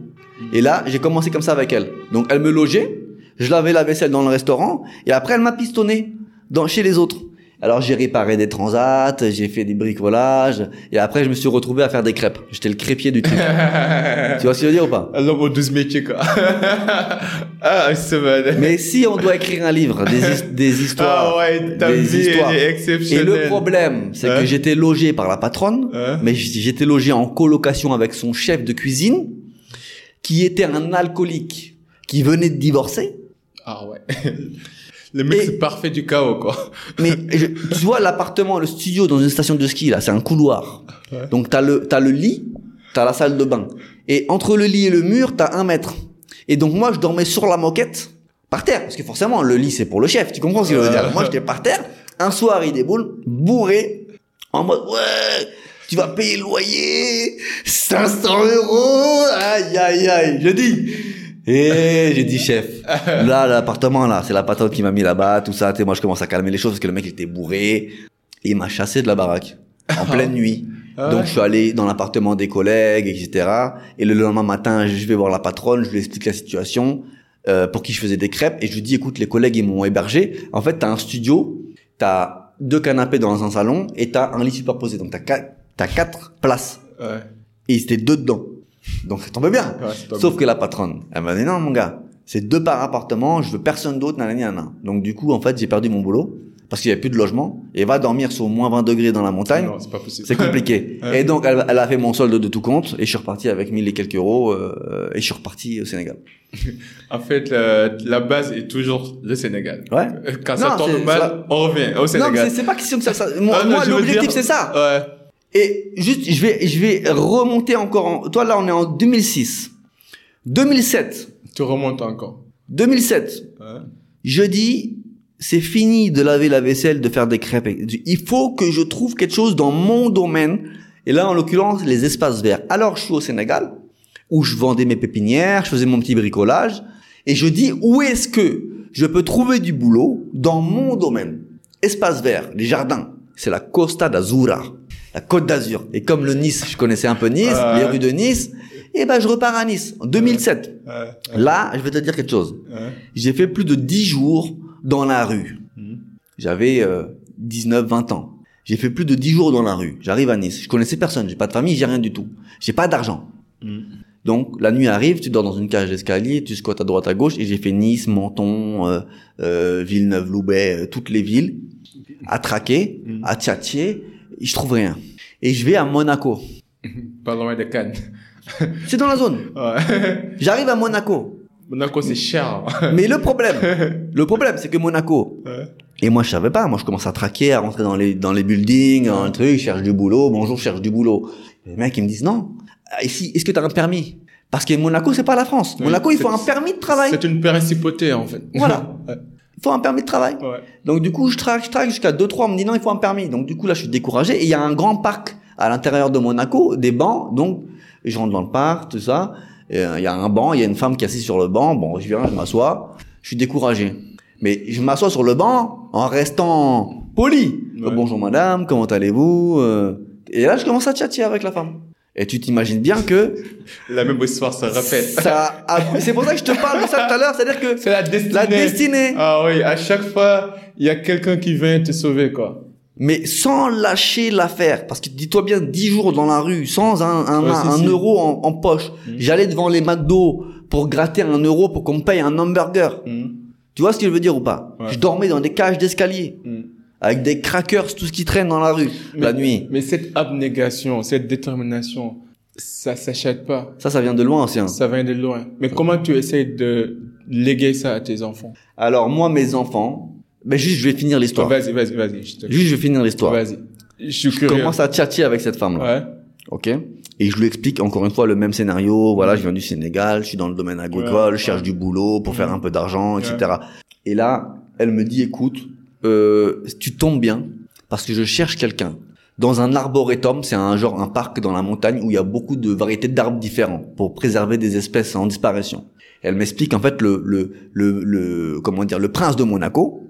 Et là, j'ai commencé comme ça avec elle. Donc, elle me logeait, je lavais la vaisselle dans le restaurant, et après, elle m'a pistonné dans, chez les autres. Alors, j'ai réparé des transats, j'ai fait des bricolages, et après, je me suis retrouvé à faire des crêpes. J'étais le crépier du truc. [laughs] tu vois ce que je veux dire ou pas? L'homme aux 12 métiers, quoi. [laughs] ah, mal. Mais si on doit écrire un livre, des, his- [laughs] des histoires, Ah ouais, ta des vie, histoires. est Et exceptionnelle. le problème, c'est Hein? que j'étais logé par la patronne, Hein? mais j'étais logé en colocation avec son chef de cuisine, qui était un alcoolique, qui venait de divorcer. Ah ouais. Le mix Et- parfait du chaos, quoi. Mais [laughs] je- tu vois l'appartement, le studio dans une station de ski là, c'est un couloir. Ouais. Donc t'as le t'as le lit, t'as la salle de bain, et entre le lit et le mur t'as un mètre. Et donc moi je dormais sur la moquette, par terre, parce que forcément le lit c'est pour le chef. Tu comprends ce que je veux dire Moi j'étais par terre. Un soir il déboule, bourré, en mode ouais. Tu vas payer le loyer, 500 euros, aïe aïe aïe. Je dis, et j'ai dit chef, [laughs] là l'appartement là, c'est la patronne qui m'a mis là-bas, tout ça. Tu moi je commence à calmer les choses parce que le mec il était bourré, et il m'a chassé de la baraque en pleine nuit. Ah Donc je suis allé dans l'appartement des collègues, etc. Et le lendemain matin, je vais voir la patronne, je lui explique la situation euh, pour qui je faisais des crêpes et je lui dis écoute les collègues ils m'ont hébergé. En fait t'as un studio, t'as deux canapés dans un salon et t'as un lit superposé. Donc t'as quatre, t'as quatre places Ouais. et ils étaient deux dedans. Donc ça tombe bien. Ouais, Sauf que la patronne, elle m'a dit non mon gars, c'est deux par appartement, je veux personne d'autre, nanana. Donc du coup en fait j'ai perdu mon boulot parce qu'il y avait plus de logement et va dormir sur moins 20 degrés dans la montagne. Non, c'est pas possible. C'est compliqué. [laughs] Et donc, elle, elle a fait mon solde de tout compte, et je suis reparti avec 1000 et quelques euros, euh, et je suis reparti au Sénégal. [laughs] En fait, la, la base est toujours le Sénégal. Ouais. Quand Non, ça tourne mal, ça- on revient au Non, mais Sénégal. c'est- c'est pas question que ça, ça- moi, non, l'objectif, dire- c'est ça. Ouais. Et juste, je vais, je vais remonter encore en, toi, là, on est en 2006. 2007. Tu remontes encore. 2007. Ouais. Je dis, c'est fini de laver la vaisselle, de faire des crêpes. Il faut que je trouve quelque chose dans mon domaine. Et là, en l'occurrence, les espaces verts. Alors, je suis au Sénégal, où je vendais mes pépinières, je faisais mon petit bricolage. Et je dis, où est-ce que je peux trouver du boulot dans mon domaine? Espace vert, les jardins. C'est la Costa d'Azura. La Côte d'Azur. Et comme le Nice, je connaissais un peu Nice, les rues de Nice. Et ben, je repars à Nice. En 2007. Ouais. Là, je vais te dire quelque chose. J'ai fait plus de 10 jours dans la rue. Mhm. J'avais euh, 19, 20 ans. J'ai fait plus de 10 jours dans la rue. J'arrive à Nice. Je connaissais personne. J'ai pas de famille, j'ai rien du tout. J'ai pas d'argent. Mhm. Donc, la nuit arrive, tu dors dans une cage d'escalier, tu squattes à droite, à gauche, et j'ai fait Nice, Menton, euh, euh, Villeneuve, Loubet, euh, toutes les villes, à traquer, Mhm. à tchatcher, et je trouve rien. Et je vais à Monaco. [laughs] Pas loin de Cannes. [laughs] C'est dans la zone. Ouais. J'arrive à Monaco. Monaco, c'est cher. [laughs] Mais le problème, le problème, c'est que Monaco, Ouais. Et moi, je savais pas. Moi, je commence à traquer, à rentrer dans les, dans les buildings, dans le truc, je cherche du boulot. Bonjour, je cherche du boulot. Les mecs, ils me disent non. Ici, est-ce que tu as un permis? Parce que Monaco, c'est pas la France. Monaco, il faut un permis de travail. C'est une principauté, en fait. Voilà. Il faut un permis de travail. Ouais. Donc du coup, je traque, je traque jusqu'à 2-3, on me dit non, il faut un permis. Donc du coup, là, je suis découragé. Et il y a un grand parc à l'intérieur de Monaco, des bancs. Donc, je rentre dans le parc, tout ça. Et, euh, Il y a un banc, il y a une femme qui est assise sur le banc. Bon, je viens, je m'assois. Je suis découragé. Mais je m'assois sur le banc en restant poli. Ouais. Bonjour madame, comment allez-vous Euh, Et là, je commence à tchatcher avec la femme. Et tu t'imagines bien que La même histoire se répète. ça a- C'est pour ça que je te parle de ça tout à l'heure. C'est-à-dire que C'est la destinée. la destinée. Ah oui, à chaque fois, il y a quelqu'un qui vient te sauver, quoi. mais sans lâcher l'affaire. Parce que dis-toi bien, 10 jours dans la rue, sans un, un, Ouais, un euro en, en poche. Mhm. J'allais devant les McDo pour gratter un euro pour qu'on me paye un hamburger. Tu vois ce que je veux dire ou pas? Ouais. Je dormais dans des cages d'escalier, Mm. Avec des crackers, tout ce qui traîne dans la rue, la nuit. Mais cette abnégation, cette détermination, ça s'achète pas. Ça, ça vient de loin aussi. hein. Ça vient de loin. Mais comment tu essaies de léguer ça à tes enfants? Alors moi, mes enfants, ben juste, je vais finir l'histoire. Vas-y, vas-y, vas-y. Je te... Juste, je vais finir l'histoire. Vas-y. Je suis Je curieux. commence à tchatcher avec cette femme-là. Ouais. Ok? Et je lui explique encore une fois le même scénario. Voilà, je viens du Sénégal, je suis dans le domaine agricole, Ouais. je cherche du boulot pour faire un peu d'argent, etc. Et là, elle me dit, écoute, euh, tu tombes bien parce que je cherche quelqu'un dans un arboretum. C'est un genre un parc dans la montagne où il y a beaucoup de variétés d'arbres différents pour préserver des espèces en disparition. Elle m'explique en fait le le le, le comment dire le prince de Monaco,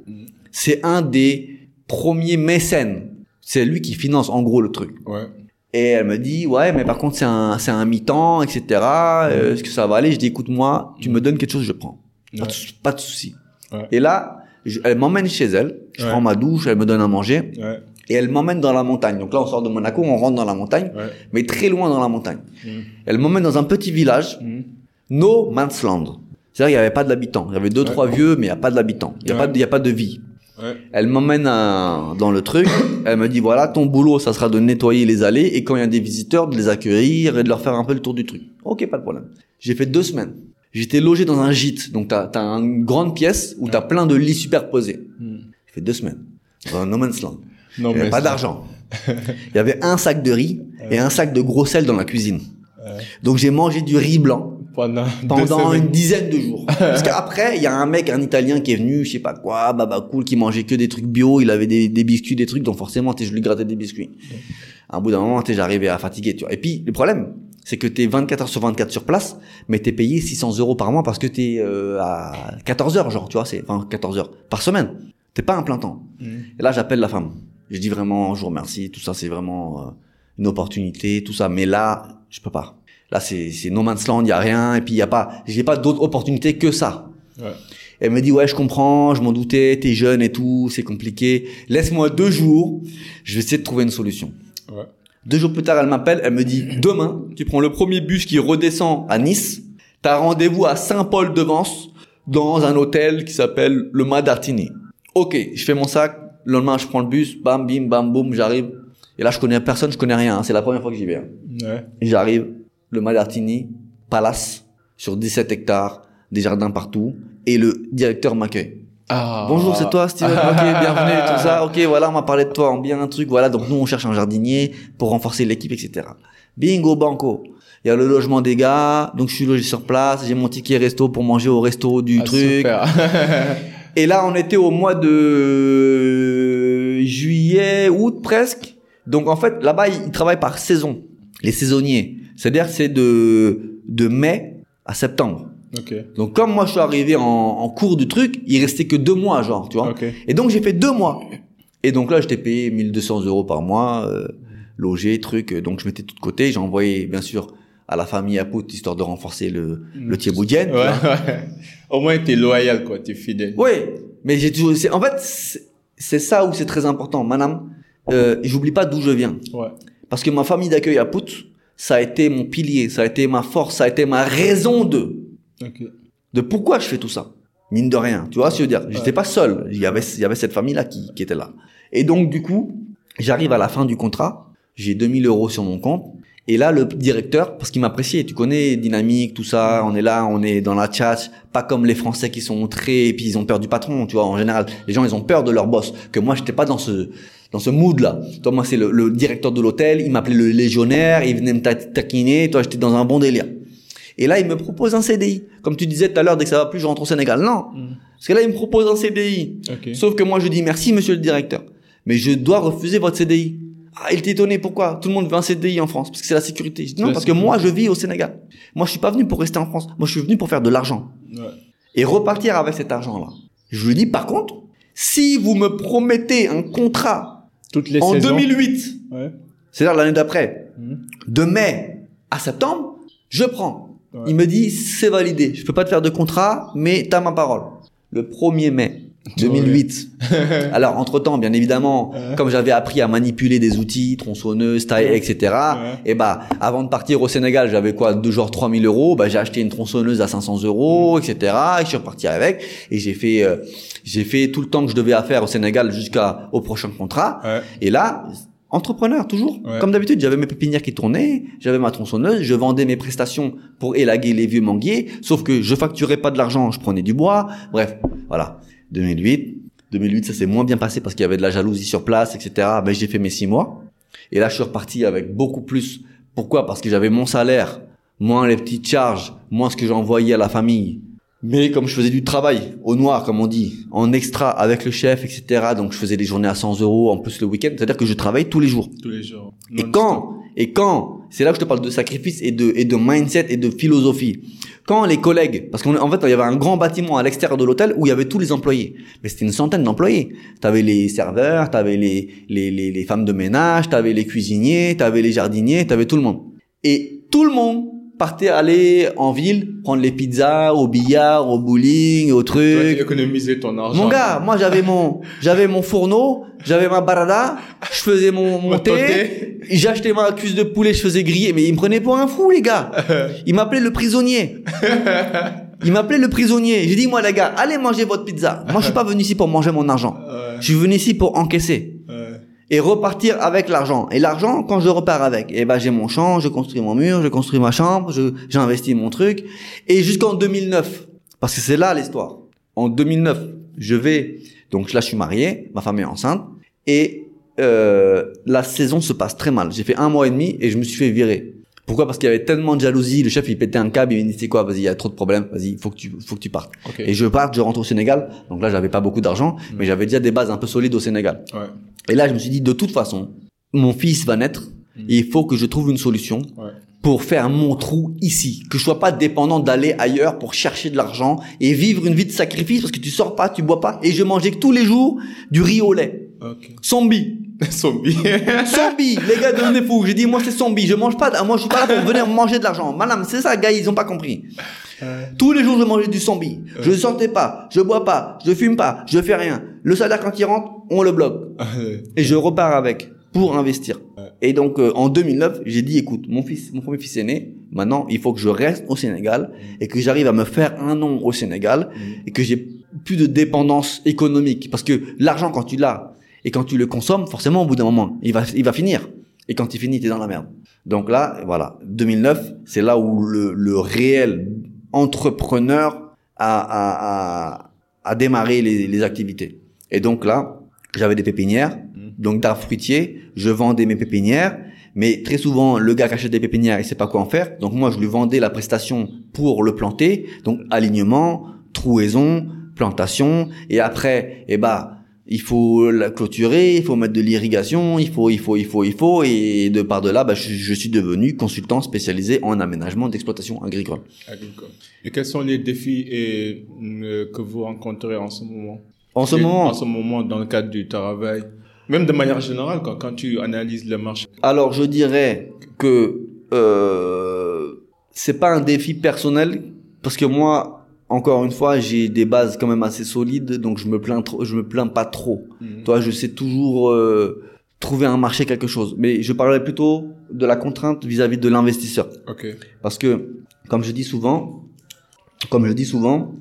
c'est un des premiers mécènes. C'est lui qui finance en gros le truc. Ouais. Et elle me dit, ouais, mais par contre, c'est un, c'est un mi-temps, etc. Euh, Est-ce que ça va aller? Je dis, écoute, moi, tu me donnes quelque chose, je prends. Pas, de, pas de souci. Ouais. Et là, je- elle m'emmène chez elle. Je Ouais. prends ma douche, elle me donne à manger. Ouais. Et elle m'emmène dans la montagne. Donc là, on sort de Monaco, on rentre dans la montagne, Ouais. mais très loin dans la montagne. Mhm. Elle m'emmène dans un petit village, Mhm. no man's land. C'est-à-dire qu'il n'y avait pas d'habitants. Il y avait deux, trois vieux, mais il n'y a pas d'habitants. Il n'y a, pas de- il y a pas de vie. Ouais. Elle m'emmène dans le truc. Elle me dit voilà, ton boulot, ça sera de nettoyer les allées et quand il y a des visiteurs, de les accueillir et de leur faire un peu le tour du truc. Ok, pas de problème. J'ai fait deux semaines. J'étais logé dans un gîte, donc t'as as une grande pièce où t'as plein de lits superposés. Mhm. J'ai fait deux semaines dans un no man's land. Non, mais pas ça- d'argent. [laughs] Il y avait un sac de riz et un sac de gros sel dans la cuisine. Donc j'ai mangé du riz blanc Pendant, une dizaine de jours. [laughs] Parce qu'après, il y a un mec, un Italien qui est venu, je sais pas quoi, baba cool, qui mangeait que des trucs bio, il avait des, des biscuits, des trucs, donc forcément, je lui grattais des biscuits. À un bout d'un moment, j'arrivais à fatiguer, tu vois. Et puis, le problème, c'est que t'es 24 heures sur 24 sur place, mais t'es payé 600 euros par mois parce que t'es euh, à 14 heures, genre, tu vois, c'est, enfin, 14 heures par semaine. T'es pas un plein temps. Mhm. Et là, j'appelle la femme. Je dis vraiment, je vous remercie, tout ça, c'est vraiment euh, une opportunité, tout ça. Mais là, je peux pas. Là, c'est, no man's land, il y a rien, et puis il y a pas, j'ai pas d'autres opportunités que ça. Ouais. Elle me dit, ouais, je comprends, je m'en doutais, t'es jeune et tout, c'est compliqué. Laisse-moi deux jours, je vais essayer de trouver une solution. Ouais. Deux jours plus tard, elle m'appelle, elle me dit, demain, tu prends le premier bus qui redescend à Nice, t'as rendez-vous à Saint-Paul-de-Vence, dans un hôtel qui s'appelle le Madartini. Ok, je fais mon sac, le lendemain, je prends le bus, bam, bim, bam, boum, j'arrive. Et là, je connais personne, je connais rien, hein, c'est la première fois que j'y vais. hein. Ouais. J'arrive, le Madartini, palace, sur 17 hectares, des jardins partout, et le directeur m'accueille. Ah. Bonjour, c'est toi, Steven. Ok, [laughs] bienvenue, tout ça. Ok, voilà, on m'a parlé de toi en bien, un truc. Voilà, donc nous, on cherche un jardinier pour renforcer l'équipe, etc. Bingo, banco. Il y a le logement des gars, donc je suis logé sur place. J'ai mon ticket resto pour manger au resto du Ah, truc. super. [laughs] Et là, on était au mois de juillet, août presque. Donc en fait, là-bas, ils travaillent par saison, les saisonniers. C'est-à-dire que c'est de de mai à septembre. Ok. Donc comme moi je suis arrivé en, en cours du truc, il restait que deux mois genre, tu vois. Ok. Et donc j'ai fait deux mois. Et donc là j'étais payé 1200 euros par mois, euh, logé, truc. Donc je mettais tout de côté. J'ai envoyé bien sûr à la famille à Pout histoire de renforcer le le thieboudienne. tu Ouais, ouais. Au moins, t'es loyal, quoi. T'es fidèle. Oui, mais j'ai toujours. En fait c'est- c'est ça où c'est très important, madame. Euh, J'oublie pas d'où je viens. Ouais. Parce que ma famille d'accueil à Pout, ça a été mon pilier, ça a été ma force, ça a été ma raison de De pourquoi je fais tout ça. Mine de rien, tu vois ce que je veux dire? J'étais pas seul, il y avait il y avait cette famille là qui qui était là. Et donc du coup, j'arrive à la fin du contrat, j'ai 2000 euros sur mon compte. Et là, le directeur, parce qu'il m'appréciait, tu connais, dynamique, tout ça, on est là, on est dans la chat, pas comme les Français qui sont très, et puis ils ont peur du patron, tu vois, en général, les gens, ils ont peur de leur boss, que moi, j'étais pas dans ce, dans ce mood-là. Toi, moi, c'est le, le directeur de l'hôtel, il m'appelait le légionnaire, il venait me ta- taquiner, toi, j'étais dans un bon délire. Et là, il me propose un CDI. Comme tu disais tout à l'heure, dès que ça va plus, je rentre au Sénégal. Non. Mm. Parce que là, il me propose un CDI. Ok. Sauf que moi, je dis merci, monsieur le directeur. Mais je dois refuser votre CDI. Ah, il était étonné. Pourquoi? Tout le monde veut un CDI en France. Parce que c'est la sécurité. Je dis non, parce que moi, je vis au Sénégal. Moi, je suis pas venu pour rester en France. Moi, je suis venu pour faire de l'argent. Ouais. Et repartir avec cet argent-là. Je lui dis, par contre, si vous me promettez un contrat Toutes les en saisons. 2008, Ouais. c'est-à-dire l'année d'après, Mhm. de mai à septembre, je prends. Ouais. Il me dit, c'est validé. Je peux pas te faire de contrat, mais t'as ma parole. Le 1er mai [laughs] 2008. [laughs] Alors, entre temps, bien évidemment, Ouais. comme j'avais appris à manipuler des outils, tronçonneuses, taille, etc. Et bah, avant de partir au Sénégal, j'avais quoi, de genre 3000 euros. Bah, j'ai acheté une tronçonneuse à 500 euros, etc. Et je suis reparti avec. Et j'ai fait, euh, j'ai fait tout le temps que je devais à faire au Sénégal jusqu'à au prochain contrat. Et là, entrepreneur toujours. Ouais. Comme d'habitude, j'avais mes pépinières qui tournaient, j'avais ma tronçonneuse, je vendais mes prestations pour élaguer les vieux manguiers, sauf que je facturais pas de l'argent, je prenais du bois. Bref, voilà. 2008. 2008, ça s'est moins bien passé parce qu'il y avait de la jalousie sur place, etc. Mais j'ai fait mes six mois. Et là, je suis reparti avec beaucoup plus. Pourquoi? Parce que j'avais mon salaire, moins les petites charges, moins ce que j'envoyais à la famille. Mais comme je faisais du travail au noir, comme on dit, en extra avec le chef, etc. Donc je faisais des journées à 100 euros en plus le week-end. C'est-à-dire que je travaille tous les jours. Tous les jours. Et quand, et quand, c'est là que je te parle de sacrifice et de, et de mindset et de philosophie. Quand les collègues, parce qu'en fait, il y avait un grand bâtiment à l'extérieur de l'hôtel où il y avait tous les employés. Mais c'était une centaine d'employés. T'avais les serveurs, t'avais les, les, les, les femmes de ménage, t'avais les cuisiniers, t'avais les jardiniers, t'avais tout le monde. Et tout le monde partait aller en ville, prendre les pizzas, au billard, au bowling, au truc. tu économisais ton argent. Mon gars, moi j'avais mon, j'avais mon fourneau, j'avais ma barada, je faisais mon, mon thé, acheté ma cuisse de poulet, je faisais griller, mais il me prenait pour un fou, les gars. [laughs] Il m'appelait le prisonnier. [laughs] Il m'appelait le prisonnier. J'ai dit, moi, les gars, allez manger votre pizza. Moi, je suis pas venu ici pour manger mon argent. Je suis venu ici pour encaisser. Et repartir avec l'argent. Et l'argent, quand je repars avec, eh ben, j'ai mon champ, je construis mon mur, je construis ma chambre, je, j'investis mon truc. Et jusqu'en 2009, parce que c'est là l'histoire. En 2009, je vais, donc là, je suis marié, ma femme est enceinte, et euh, la saison se passe très mal. J'ai fait un mois et demi et je me suis fait virer. Pourquoi? Parce qu'il y avait tellement de jalousie. Le chef, il pétait un câble. Il me dit, c'est quoi? Vas-y, il y a trop de problèmes. Vas-y, il faut que tu, faut que tu partes. Et je pars, je rentre au Sénégal. Donc là, j'avais pas beaucoup d'argent, mais j'avais déjà des bases un peu solides au Sénégal. Ouais. Et là, je me suis dit, de toute façon, mon fils va naître. Et il faut que je trouve une solution Ouais. pour faire mon trou ici. Que je sois pas dépendant d'aller ailleurs pour chercher de l'argent et vivre une vie de sacrifice parce que tu sors pas, tu bois pas. Et je mangeais tous les jours du riz au lait. Ok. Zombie. Zombie. [laughs] Zombie. les gars devenaient fous. J'ai dit, moi, c'est zombie. Je mange pas, de- moi, je suis pas là pour venir manger de l'argent. Madame, c'est ça, gars, ils ont pas compris. Tous les jours, je mangeais du zombie. Je ne sortais pas, je bois pas, je fume pas, je fais rien. Le salaire, quand il rentre, on le bloque. et je repars avec pour investir. Et donc euh, en 2009, j'ai dit écoute, mon fils, mon premier fils est né. Maintenant, il faut que je reste au Sénégal et que j'arrive à me faire un nom au Sénégal et que j'ai plus de dépendance économique parce que l'argent quand tu l'as et quand tu le consommes, forcément au bout d'un moment, il va il va finir. Et quand il finit, t'es dans la merde. Donc là, voilà, 2009, c'est là où le, le réel entrepreneur a, a, a, a démarré les, les activités. Et donc là, j'avais des pépinières, donc d'arbres fruitiers, je vendais mes pépinières, mais très souvent, le gars qui achète des pépinières, il sait pas quoi en faire. Donc moi, je lui vendais la prestation pour le planter, donc alignement, trouaison, plantation, et après, eh ben, il faut la clôturer, il faut mettre de l'irrigation, il faut, il faut, il faut, il faut, et de par de là, bah, je, je suis devenu consultant spécialisé en aménagement d'exploitation agricole. Agricole. Et quels sont les défis et, euh, que vous rencontrez en ce moment? En ce Et moment, En ce moment, dans le cadre du travail, même de manière générale, quand, quand tu analyses le marché. Alors je dirais que euh, c'est pas un défi personnel parce que moi, encore une fois, j'ai des bases quand même assez solides, donc je me plains trop, je me plains pas trop. Mhm. Toi, je sais toujours euh, trouver un marché quelque chose, mais je parlais plutôt de la contrainte vis-à-vis de l'investisseur parce que comme je dis souvent, comme je dis souvent,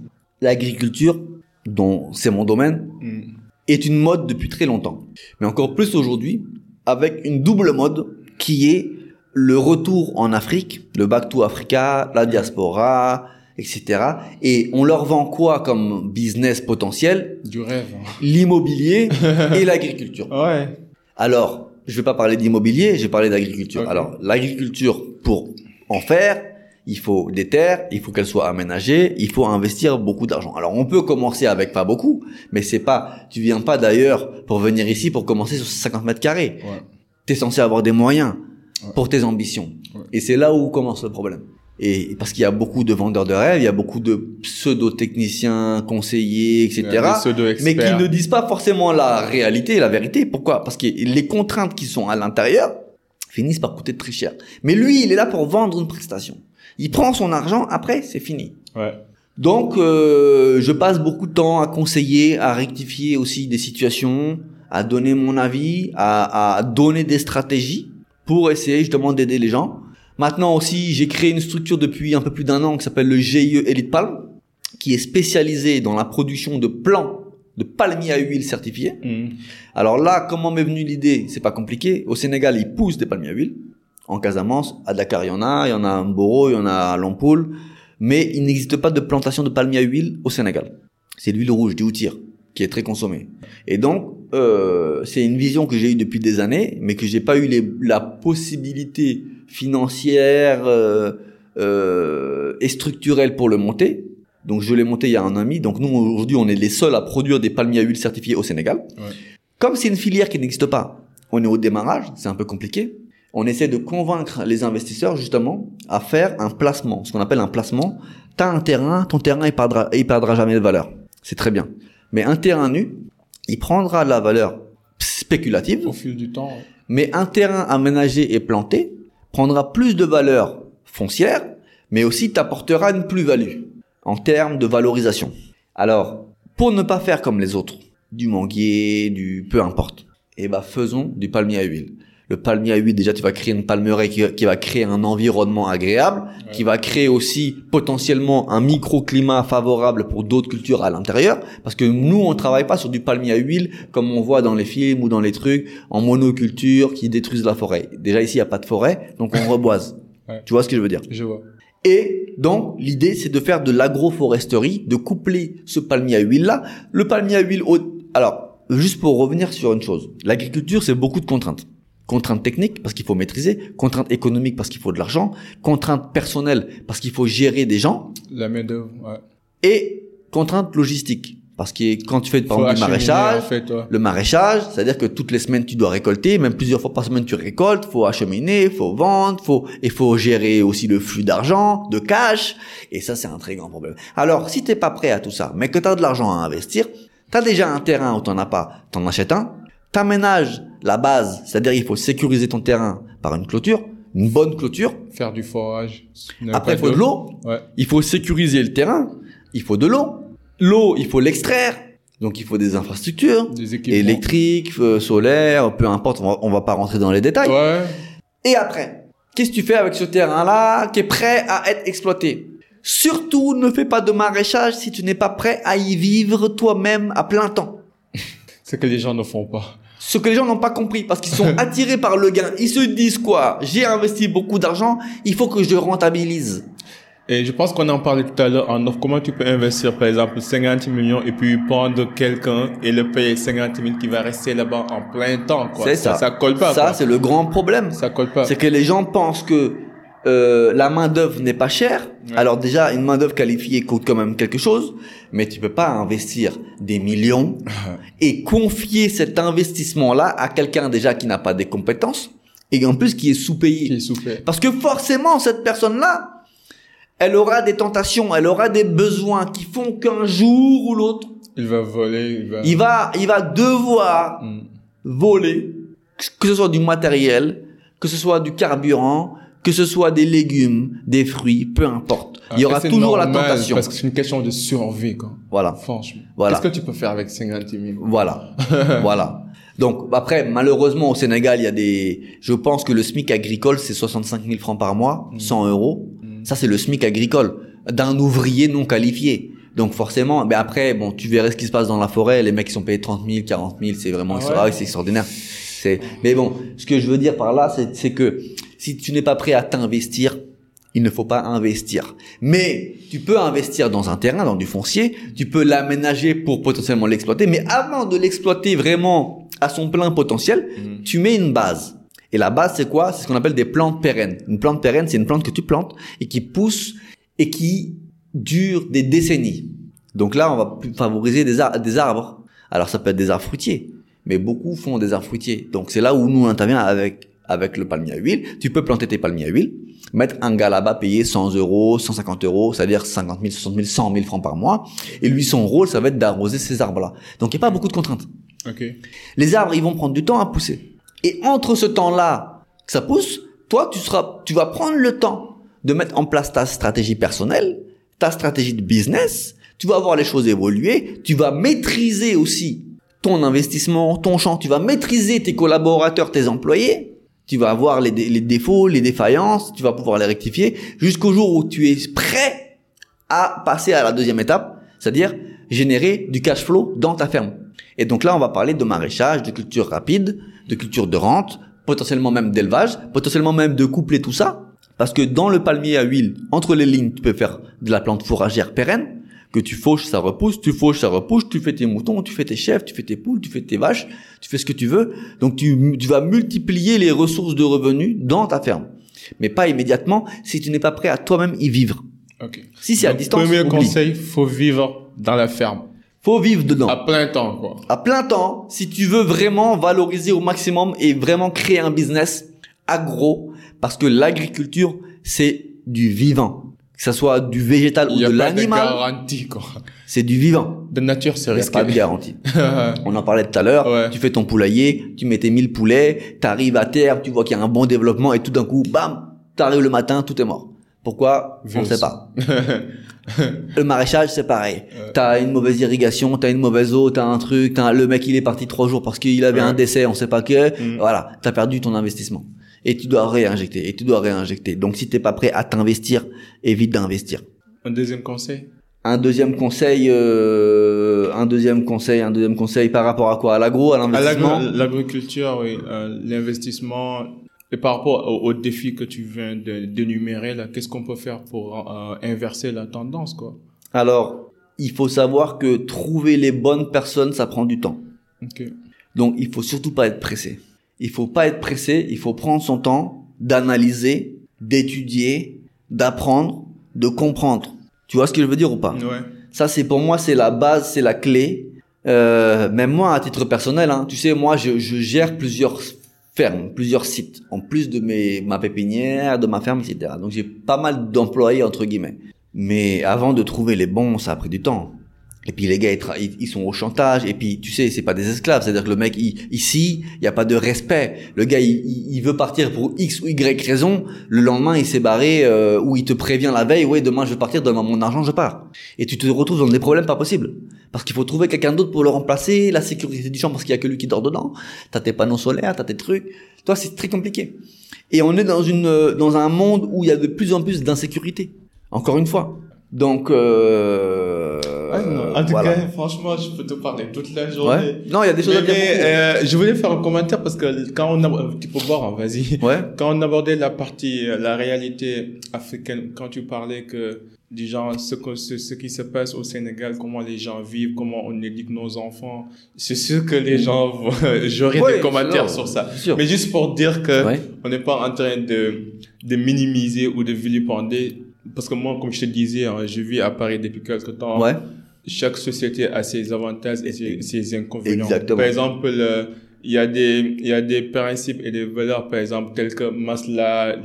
l'agriculture, dont c'est mon domaine, Mhm. est une mode depuis très longtemps. Mais encore plus aujourd'hui, avec une double mode qui est le retour en Afrique, le Back to Africa, la diaspora, etc. Et on leur vend quoi comme business potentiel? Du rêve. hein. L'immobilier [laughs] et l'agriculture. Ouais. Alors, je vais pas parler d'immobilier, je vais parler d'agriculture. Alors, l'agriculture, pour en faire, il faut des terres, il faut qu'elles soient aménagées, il faut investir beaucoup d'argent. Alors on peut commencer avec pas beaucoup, mais c'est pas, tu viens pas d'ailleurs pour venir ici pour commencer sur 50 mètres carrés. Ouais. T'es censé avoir des moyens Ouais. pour tes ambitions. Ouais. Et c'est là où commence le problème. Et parce qu'il y a beaucoup de vendeurs de rêves, il y a beaucoup de pseudo-techniciens, conseillers, etc. Pseudo-experts. mais qui ne disent pas forcément la réalité, la vérité. Pourquoi? Parce que les contraintes qui sont à l'intérieur finissent par coûter très cher. Mais lui, il est là pour vendre une prestation. Il prend son argent, après, c'est fini. Ouais. Donc, euh, je passe beaucoup de temps à conseiller, à rectifier aussi des situations, à donner mon avis, à, à donner des stratégies pour essayer justement d'aider les gens. Maintenant aussi, j'ai créé une structure depuis un peu plus d'un an qui s'appelle le GIE Elite Palm, qui est spécialisé dans la production de plants de palmiers à huile certifiés. Mhm. Alors là, comment m'est venue l'idée? C'est pas compliqué. Au Sénégal, ils poussent des palmiers à huile. En Casamance, à Dakar, il y en a, il y en a à Mboro, il y en a à Lampoule. Mais il n'existe pas de plantation de palmiers à huile au Sénégal. C'est l'huile rouge du outir qui est très consommée. Et donc, euh, c'est une vision que j'ai eue depuis des années, mais que j'ai pas eu les, la possibilité financière euh, euh, et structurelle pour le monter. Donc, je l'ai monté il y a un an et demi. Donc, nous, aujourd'hui, on est les seuls à produire des palmiers à huile certifiés au Sénégal. Comme c'est une filière qui n'existe pas, on est au démarrage, c'est un peu compliqué. On essaie de convaincre les investisseurs justement à faire un placement, ce qu'on appelle un placement. T'as un terrain, ton terrain il perdra, il perdra jamais de valeur. C'est très bien. Mais un terrain nu, il prendra de la valeur spéculative, Au fil du temps. ouais. mais un terrain aménagé et planté prendra plus de valeur foncière, mais aussi t'apportera une plus-value en termes de valorisation. Alors, pour ne pas faire comme les autres, du manguier, du peu importe, eh ben faisons du palmier à huile. Le palmier à huile, déjà, tu vas créer une palmeraie qui, qui va créer un environnement agréable, qui va créer aussi potentiellement un microclimat favorable pour d'autres cultures à l'intérieur, parce que nous, on travaille pas sur du palmier à huile comme on voit dans les films ou dans les trucs en monoculture qui détruisent la forêt. Déjà ici, il y a pas de forêt, donc on reboise. [laughs] Ouais. Tu vois ce que je veux dire? Je vois. et donc, l'idée, c'est de faire de l'agroforesterie, de coupler ce palmier à huile-là. Le palmier à huile, au- alors, juste pour revenir sur une chose. L'agriculture, c'est beaucoup de contraintes. Contraintes techniques, parce qu'il faut maîtriser. Contraintes économiques, parce qu'il faut de l'argent. Contraintes personnelles, parce qu'il faut gérer des gens. La main d'œuvre. Ouais. Et contraintes logistiques. Parce que quand tu fais, par exemple, du maraîchage, En fait, ouais. le maraîchage, c'est-à-dire que toutes les semaines tu dois récolter, même plusieurs fois par semaine tu récoltes, faut acheminer, faut vendre, faut et faut gérer aussi le flux d'argent, de cash, et ça c'est un très grand problème. Alors si t'es pas prêt à tout ça, mais que t'as de l'argent à investir, t'as déjà un terrain ou t'en as pas, t'en achètes un, t'aménages la base, c'est-à-dire il faut sécuriser ton terrain par une clôture, une bonne clôture. Faire du forage. Après il faut de l'eau, Ouais. il faut sécuriser le terrain, il faut de l'eau, l'eau il faut l'extraire, donc il faut des infrastructures Des équipements. électrique, euh, solaire, peu importe, on va, on va pas rentrer dans les détails. Ouais. Et après, qu'est-ce que tu fais avec ce terrain-là qui est prêt à être exploité? Surtout, ne fais pas de maraîchage si tu n'es pas prêt à y vivre toi-même à plein temps. [laughs] C'est que les gens ne font pas. Ce que les gens n'ont pas compris, parce qu'ils sont [laughs] attirés par le gain. Ils se disent quoi? J'ai investi beaucoup d'argent, il faut que je rentabilise. Et je pense qu'on en parlait tout à l'heure en offre. Comment tu peux investir, par exemple, 50 millions et puis prendre quelqu'un et le payer 50 000 qui va rester là-bas en plein temps, quoi? C'est ça. Ça colle pas, Ça, c'est le grand problème. Ça colle pas. C'est que les gens pensent que euh, la main d'œuvre n'est pas chère. Ouais. Alors déjà, une main d'œuvre qualifiée coûte quand même quelque chose, mais tu peux pas investir des millions [laughs] et confier cet investissement-là à quelqu'un déjà qui n'a pas des compétences et en plus qui est sous-payé. Souffert. Parce que forcément, cette personne-là, elle aura des tentations, elle aura des besoins qui font qu'un jour ou l'autre, Il va voler, il va... il va, il va devoir Hmm. voler, que ce soit du matériel, que ce soit du carburant, que ce soit des légumes, des fruits, peu importe. Il y aura toujours la tentation. Parce que c'est une question de survie, quoi. Voilà, Franchement. Voilà. Qu'est-ce que tu peux faire avec 50 000 voilà, [laughs] voilà. Donc après, malheureusement au Sénégal, il y a des. Je pense que le SMIC agricole c'est 65 000 francs par mois, 100 euros. Mm. Ça c'est le SMIC agricole d'un ouvrier non qualifié. Donc forcément, ben après, bon, tu verrais ce qui se passe dans la forêt. Les mecs qui sont payés 30 000, 40 000, c'est vraiment Ah ouais ah extraordinaire. C'est. Mais bon, ce que je veux dire par là, c'est que si tu n'es pas prêt à t'investir, il ne faut pas investir. Mais tu peux investir dans un terrain, dans du foncier, tu peux l'aménager pour potentiellement l'exploiter, mais avant de l'exploiter vraiment à son plein potentiel, Mm. tu mets une base. Et la base, c'est quoi? C'est ce qu'on appelle des plantes pérennes. Une plante pérenne, c'est une plante que tu plantes et qui pousse et qui dure des décennies. Donc là, on va favoriser des, des arbres. Alors ça peut être des arbres fruitiers, mais beaucoup font des arbres fruitiers. Donc c'est là où nous on intervient avec avec le palmier à huile. Tu peux planter tes palmiers à huile, mettre un gars là-bas payer 100 euros, 150 euros, c'est-à-dire 50 000, 60 000, 100 000 francs par mois. Et lui, son rôle, ça va être d'arroser ces arbres-là. Donc il n'y a pas beaucoup de contraintes. Okay. Les arbres, ils vont prendre du temps à pousser. Et entre ce temps-là que ça pousse, toi, tu seras, tu vas prendre le temps de mettre en place ta stratégie personnelle, ta stratégie de business. Tu vas voir les choses évoluer. Tu vas maîtriser aussi ton investissement, ton champ. Tu vas maîtriser tes collaborateurs, tes employés. Tu vas avoir les, défauts, les défaillances. Tu vas pouvoir les rectifier jusqu'au jour où tu es prêt à passer à la deuxième étape, c'est-à-dire générer du cash flow dans ta ferme. Et donc là, on va parler de maraîchage, de culture rapide, de culture de rente, potentiellement même d'élevage, potentiellement même de coupler tout ça. Parce que dans le palmier à huile, entre les lignes, tu peux faire de la plante fourragère pérenne, que tu fauches, ça repousse, tu fauches, ça repousse, tu fais tes moutons, tu fais tes chèvres, tu fais tes poules, tu fais tes vaches, tu fais ce que tu veux. Donc tu, tu vas multiplier les ressources de revenus dans ta ferme. Mais pas immédiatement si tu n'es pas prêt à toi-même y vivre. Okay. Si c'est à distance, Premier oublie. conseil, faut vivre dans la ferme. Faut vivre dedans. À plein temps, quoi. À plein temps, si tu veux vraiment valoriser au maximum et vraiment créer un business agro, parce que l'agriculture, c'est du vivant. Que ce soit du végétal ou de l'animal, garantie, quoi. c'est du vivant. De nature, c'est risqué. pas de garantie. [laughs] On en parlait tout à l'heure. Ouais. Tu fais ton poulailler, tu mets tes 1000 poulets, t'arrives à terre, tu vois qu'il y a un bon développement et tout d'un coup, bam, t'arrives le matin, tout est mort. Pourquoi? On ne sait pas. [laughs] Le maraîchage, c'est pareil. T'as une mauvaise irrigation, t'as une mauvaise eau, t'as un truc, t'as le mec il est parti trois jours parce qu'il avait Ouais. un décès, on sait pas que. Mm. Voilà, t'as perdu ton investissement. Et tu dois réinjecter, et tu dois réinjecter. Donc si t'es pas prêt à t'investir, évite d'investir. Un deuxième conseil? Un deuxième conseil, euh, un deuxième conseil, un deuxième conseil par rapport à quoi? À l'agro, à l'investissement? l'agri- L'agriculture, oui, euh, l'investissement. Et par rapport au, au défi que tu viens de d'énumérer, là, qu'est-ce qu'on peut faire pour euh, inverser la tendance, quoi? Alors, il faut savoir que trouver les bonnes personnes, ça prend du temps. Donc, il faut surtout pas être pressé. Il faut pas être pressé, il faut prendre son temps d'analyser, d'étudier, d'apprendre, de comprendre. Tu vois ce que je veux dire ou pas? Ouais. Ça, c'est pour moi, c'est la base, c'est la clé. Euh, même moi, à titre personnel, hein, tu sais, moi, je, je gère plusieurs fermes, plusieurs sites, en plus de mes, ma pépinière, de ma ferme, etc. Donc, j'ai pas mal d'employés, entre guillemets. Mais avant de trouver les bons, ça a pris du temps. Et puis les gars, ils, sont au chantage. Et puis, tu sais, c'est pas des esclaves. C'est-à-dire que le mec, il- ici, il y a pas de respect. Le gars, il, il- veut partir pour X ou Y raison. Le lendemain, il s'est barré euh, ou il te prévient la veille. Ouais, demain, je vais partir. Donne-moi mon argent, je pars. Et tu te retrouves dans des problèmes pas possibles. Parce qu'il faut trouver quelqu'un d'autre pour le remplacer. La sécurité du champ, parce qu'il y a que lui qui dort dedans. T'as tes panneaux solaires, t'as tes trucs. Toi, c'est très compliqué. Et on est dans une euh, dans un monde où il y a de plus en plus d'insécurité. Encore une fois. Donc, euh, Non. En tout voilà. cas, franchement, je peux te parler toute la Ouais. journée. Non, il y a des choses Mais, à dire. mais, euh, je voulais faire un commentaire parce que quand on a, tu peux voir, hein, vas-y. Ouais. Quand on abordait la partie, euh, la réalité africaine, quand tu parlais que du genre ce, que- ce, ce qui se passe au Sénégal, comment les gens vivent, comment on éduque nos enfants, c'est sûr que les gens vont, [laughs] j'aurai Ouais, des commentaires sûr, sur ça. sûr. Mais juste pour dire que Ouais. on n'est pas en train de, de minimiser ou de vilipender. Parce que moi, comme je te disais, hein, je vis à Paris depuis quelque temps Ouais. Chaque société a ses avantages et ses, ses inconvénients. Exactement. Par exemple, le- il y a des, il y a des principes et des valeurs, par exemple, tels que Masla,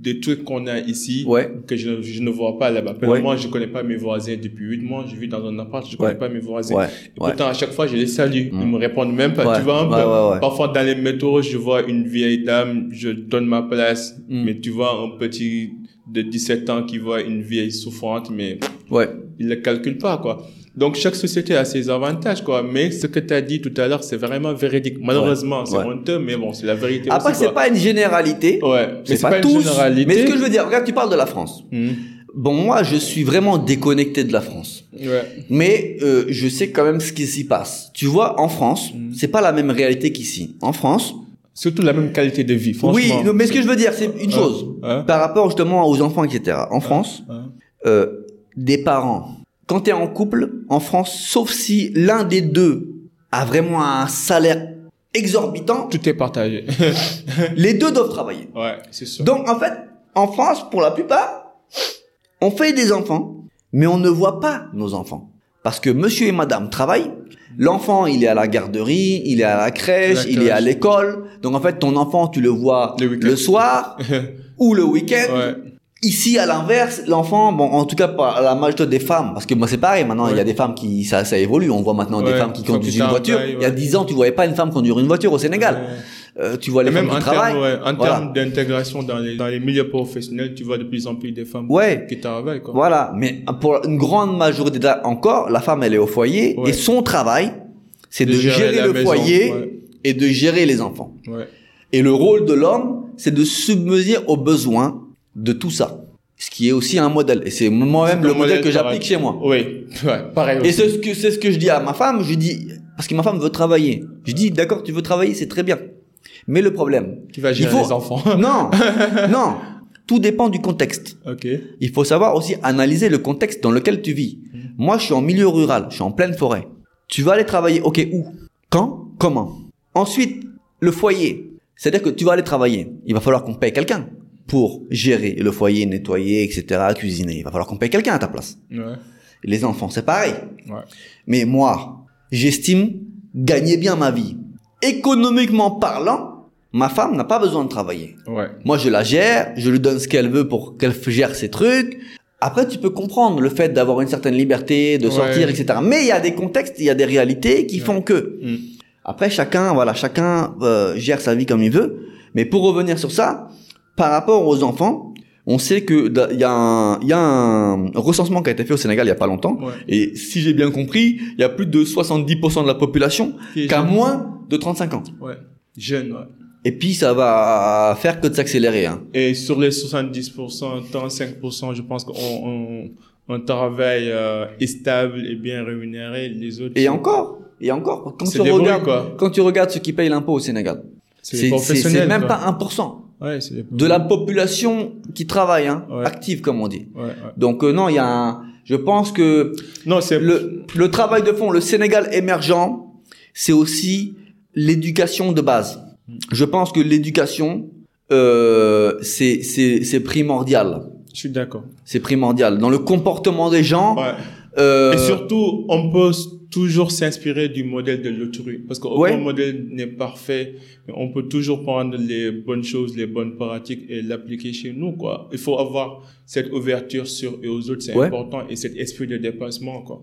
des trucs qu'on a ici, Ouais. que je, ne- je ne vois pas là-bas. Ouais. Moi, je connais pas mes voisins depuis huit mois, je vis dans un appart, je connais Ouais. pas mes voisins. Ouais. Et. Pourtant, à chaque fois, je les salue. Mm. Ils me répondent même pas. Tu vois un peu. Parfois, dans les métros, je vois une vieille dame, je donne ma place. Mm. Mais tu vois un petit de 17 ans qui voit une vieille souffrante, mais Ouais. il ne le calcule pas, quoi. Donc, chaque société a ses avantages, quoi. Mais ce que tu as dit tout à l'heure, c'est vraiment véridique. Malheureusement, c'est Ouais. honteux, mais bon, c'est la vérité Après, c'est pas une généralité. Ouais, mais C'est pas, pas, une tous. généralité. Mais ce que je veux dire, regarde, tu parles de la France. Hmm. Bon, moi, je suis vraiment déconnecté de la France. Ouais. Mais euh, je sais quand même ce qui s'y passe. Tu vois, en France, Mm. c'est pas la même réalité qu'ici. En France, Surtout la même qualité de vie, franchement. oui, mais ce que je veux dire, c'est une chose. Hein? Par rapport justement aux enfants, etc. En France, Hein? euh, des parents, quand tu es en couple, en France, sauf si l'un des deux a vraiment un salaire exorbitant, Tout est partagé. [laughs] les deux doivent travailler. ouais, c'est sûr. Donc en fait, en France, pour la plupart, on fait des enfants, mais on ne voit pas nos enfants. Parce que monsieur et madame travaillent, l'enfant il est à la garderie, il est à la crèche, il est à l'école. Donc en fait, ton enfant, tu le vois Le soir [laughs] ou le week-end. ouais. Ici, à l'inverse, l'enfant, bon, en tout cas, pas la majorité des femmes, parce que moi, c'est pareil, maintenant, il y a des femmes qui, ça, ça évolue. On voit maintenant des femmes qui conduisent une voiture. Il y a dix ans, tu voyais pas une femme conduire une voiture au Sénégal. Euh, tu vois les Et femmes même qui en travaillent. ouais, en Voilà. termes d'intégration dans les, dans les milieux professionnels, tu vois de plus en plus des femmes Ouais. qui travaillent, quoi. Voilà. Mais pour une grande majorité encore, la femme, elle est au foyer et son travail, c'est de, De gérer, le maison, foyer et de gérer les enfants. Ouais. Et le rôle de l'homme, c'est de submerger aux besoins de tout ça. Ce qui est aussi un modèle. Et c'est moi-même le, modèle que j'applique chez moi. Oui, [laughs] ouais, pareil Et c'est ce que c'est ce que je dis à ma femme. Je dis parce que ma femme veut travailler. Je dis d'accord, tu veux travailler, c'est très bien. Mais le problème, Qui va gérer il faut- les enfants. [laughs] non, [laughs] non, tout dépend du contexte. ok. Il faut savoir aussi analyser le contexte dans lequel tu vis. Moi, je suis en milieu rural, je suis en pleine forêt. Tu vas aller travailler, ok, où? Quand? Comment? Ensuite, le foyer. C'est-à-dire que tu vas aller travailler. Il va falloir qu'on paye quelqu'un pour gérer le foyer, nettoyer, etc., cuisiner. Il va falloir qu'on paye quelqu'un à ta place. Ouais. Les enfants, c'est pareil. Ouais. Mais moi, j'estime gagner bien ma vie. Économiquement parlant, ma femme n'a pas besoin de travailler. Ouais. Moi, je la gère, je lui donne ce qu'elle veut pour qu'elle gère ses trucs. Après, tu peux comprendre le fait d'avoir une certaine liberté, de sortir, etc. Mais il y a des contextes, il y a des réalités qui font que. Mm. Après, chacun, voilà, chacun euh, gère sa vie comme il veut. Mais pour revenir sur ça, par rapport aux enfants, on sait que il y, a un- y a un recensement qui a été fait au Sénégal il y a pas longtemps. Ouais. Et si j'ai bien compris, il y a plus de 70% de la population Qui a moins de 35 ans. Ouais. Jeune, ouais. Et puis ça va faire que de s'accélérer. Hein. Et sur les 70%, 35%, je pense qu'on on, on travaille euh, est stable et bien rémunéré. Les autres, Et encore, et encore, quand tu regardes, quoi. quand tu regardes ceux qui payent l'impôt au Sénégal, c'est même quoi. pas 1% Ouais, de la population qui travaille, hein, Ouais. active comme on dit. Ouais. Donc euh, non, il y a un, je pense que Non, c'est le, le travail de fond, le Sénégal émergent, c'est aussi l'éducation de base. Je pense que l'éducation, euh, c'est c'est c'est primordial. Je suis d'accord. C'est primordial dans le comportement des gens. Euh, Et surtout, on peut toujours s'inspirer du modèle de l'autrui. Parce qu'aucun Ouais. modèle n'est parfait. Mais on peut toujours prendre les bonnes choses, les bonnes pratiques et l'appliquer chez nous, quoi. Il faut avoir cette ouverture sur et aux autres, c'est Ouais. important. Et cet esprit de dépassement, quoi.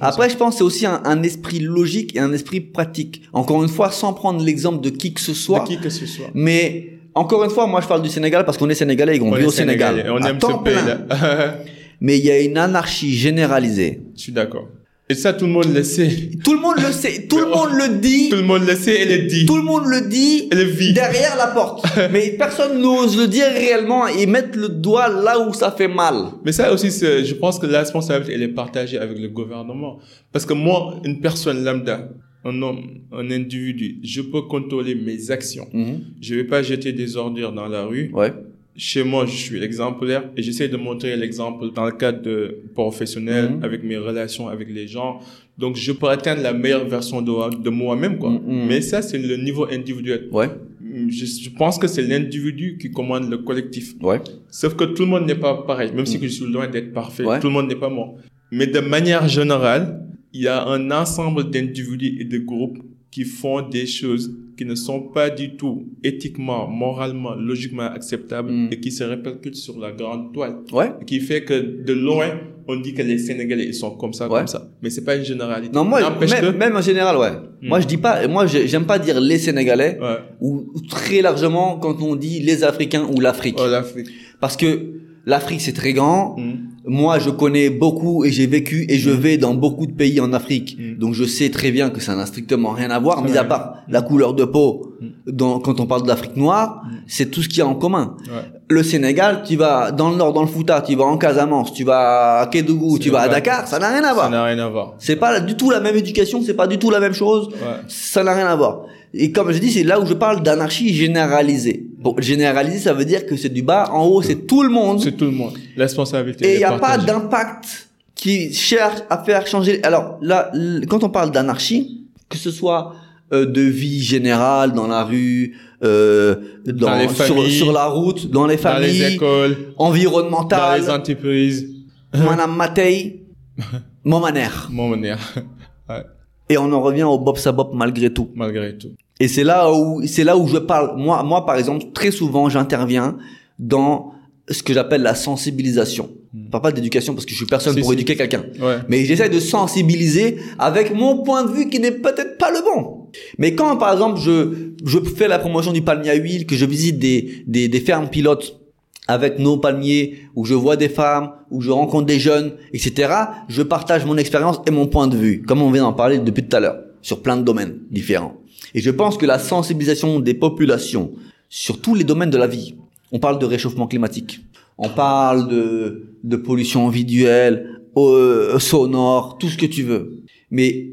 Après, je pense que c'est aussi un, un esprit logique et un esprit pratique. Encore une fois, sans prendre l'exemple de qui que ce soit. de qui que ce soit. Mais encore une fois, moi, je parle du Sénégal parce qu'on est sénégalais et qu'on On vit au Sénégal. Et on aime ce plein. [laughs] Mais il y a une anarchie généralisée. je suis d'accord. Et ça, tout le monde le sait. Tout le monde le sait, tout le [laughs] monde le dit, Tout le monde le sait et le dit. tout le monde le dit Et le vit. derrière la porte. [laughs] Mais personne n'ose le dire réellement et mettre le doigt là où ça fait mal. Mais ça aussi, je pense que la responsabilité, elle est partagée avec le gouvernement. Parce que moi, une personne lambda, un homme, un individu, je peux contrôler mes actions. Je vais pas jeter des ordures dans la rue. Ouais. Chez moi, je suis exemplaire et j'essaie de montrer l'exemple dans le cadre de professionnel, Mhm. avec mes relations avec les gens. Donc, je peux atteindre la meilleure version de, de moi-même, quoi. Mhm. Mais ça, c'est le niveau individuel. Ouais. Je, je pense que c'est l'individu qui commande le collectif. Ouais. Sauf que tout le monde n'est pas pareil, même si que je suis loin d'être parfait. Ouais. Tout le monde n'est pas moi. Mais de manière générale, il y a un ensemble d'individus et de groupes qui font des choses qui ne sont pas du tout éthiquement, moralement, logiquement acceptables Mm. et qui se répercutent sur la grande toile. Ouais. Qui fait que de loin, on dit que les Sénégalais, ils sont comme ça, Ouais. comme ça. Mais c'est pas une généralité. Non, moi, même, que- même en général, ouais. Hmm. Moi, je dis pas, moi, j'ai- j'aime pas dire les Sénégalais Ouais. ou ou très largement quand on dit les Africains ou l'Afrique. Oh, l'Afrique. Parce que l'Afrique, c'est très grand. Mm. Moi, je connais beaucoup et j'ai vécu et je vais dans beaucoup de pays en Afrique. Mm. Donc, je sais très bien que ça n'a strictement rien à voir, Ça mis à part la couleur de peau. Mm. Dans, quand on parle de l'Afrique noire, Mm. c'est tout ce qu'il y a en commun. Ouais. Le Sénégal, tu vas dans le nord, dans le Fouta, tu vas en Casamance, tu vas à Kédougou, tu vas à. Dakar, ça n'a rien à Ça voir. n'a rien à voir. C'est pas du tout la même éducation, c'est pas du tout la même chose. Ouais. Ça n'a rien à voir. Et comme je dis, c'est là où je parle d'anarchie généralisée. Bon, généralisée, ça veut dire que c'est du bas en haut, c'est tout le monde. C'est tout le monde. La responsabilité. Et il n'y a pas d'impact qui cherche à faire changer. Alors là, quand on parle d'anarchie, que ce soit euh, de vie générale dans la rue, euh, dans, Dans les familles. sur la route, dans les Dans familles, les écoles, dans environnementales, les entreprises. [laughs] Madame Matei, [laughs] mon manière. Mon manière. [laughs] Ouais, Et on en revient au Bob Sabop malgré tout. malgré tout. Et c'est là où c'est là où je parle. Moi, moi par exemple, très souvent, j'interviens dans ce que j'appelle la sensibilisation. Je parle pas d'éducation parce que je suis personne Hmm. Si, pour si. éduquer quelqu'un. Ouais. Mais j'essaie de sensibiliser avec mon point de vue qui n'est peut-être pas le bon. Mais quand, par exemple, je, je fais la promotion du palmier à huile, que je visite des, des, des fermes pilotes avec nos palmiers, où je vois des femmes, où je rencontre des jeunes, etc., je partage mon expérience et mon point de vue, comme on vient d'en parler depuis tout à l'heure, sur plein de domaines différents. Et je pense que la sensibilisation des populations sur tous les domaines de la vie, on parle de réchauffement climatique, on parle de, de pollution visuelle, euh, sonore, tout ce que tu veux. Mais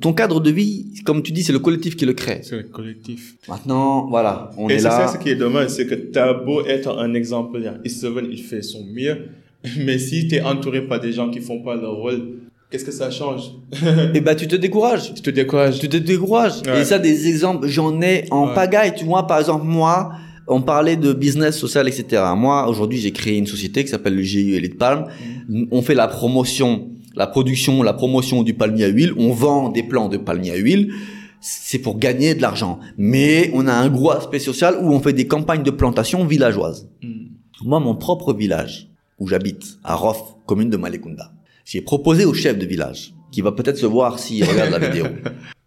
ton cadre de vie, comme tu dis, c'est le collectif qui le crée. C'est le collectif. Maintenant, voilà, on Et est c'est là. ça ce qui est dommage, c'est que t'as beau être un exemplaire. Il fait son mieux. [laughs] Mais si t'es entouré par des gens qui font pas leur rôle, qu'est-ce que ça change? [laughs] Et ben, tu te décourages. Tu te décourages. Tu te décourages. Ouais. Et ça, des exemples, j'en ai en Ouais. pagaille. Tu vois, par exemple, moi, on parlait de business social, etc. Moi, aujourd'hui, j'ai créé une société qui s'appelle le GIE Elite Palm. Mm. On fait la promotion, la production, la promotion du palmier à huile. On vend des plants de palmier à huile. C'est pour gagner de l'argent. Mais on a un gros aspect social où on fait des campagnes de plantation villageoises. Mm. Moi, mon propre village, où j'habite, à Rof, commune de Malekunda, j'ai proposé au chef de village, qui va peut-être se voir s'il [laughs] regarde la vidéo.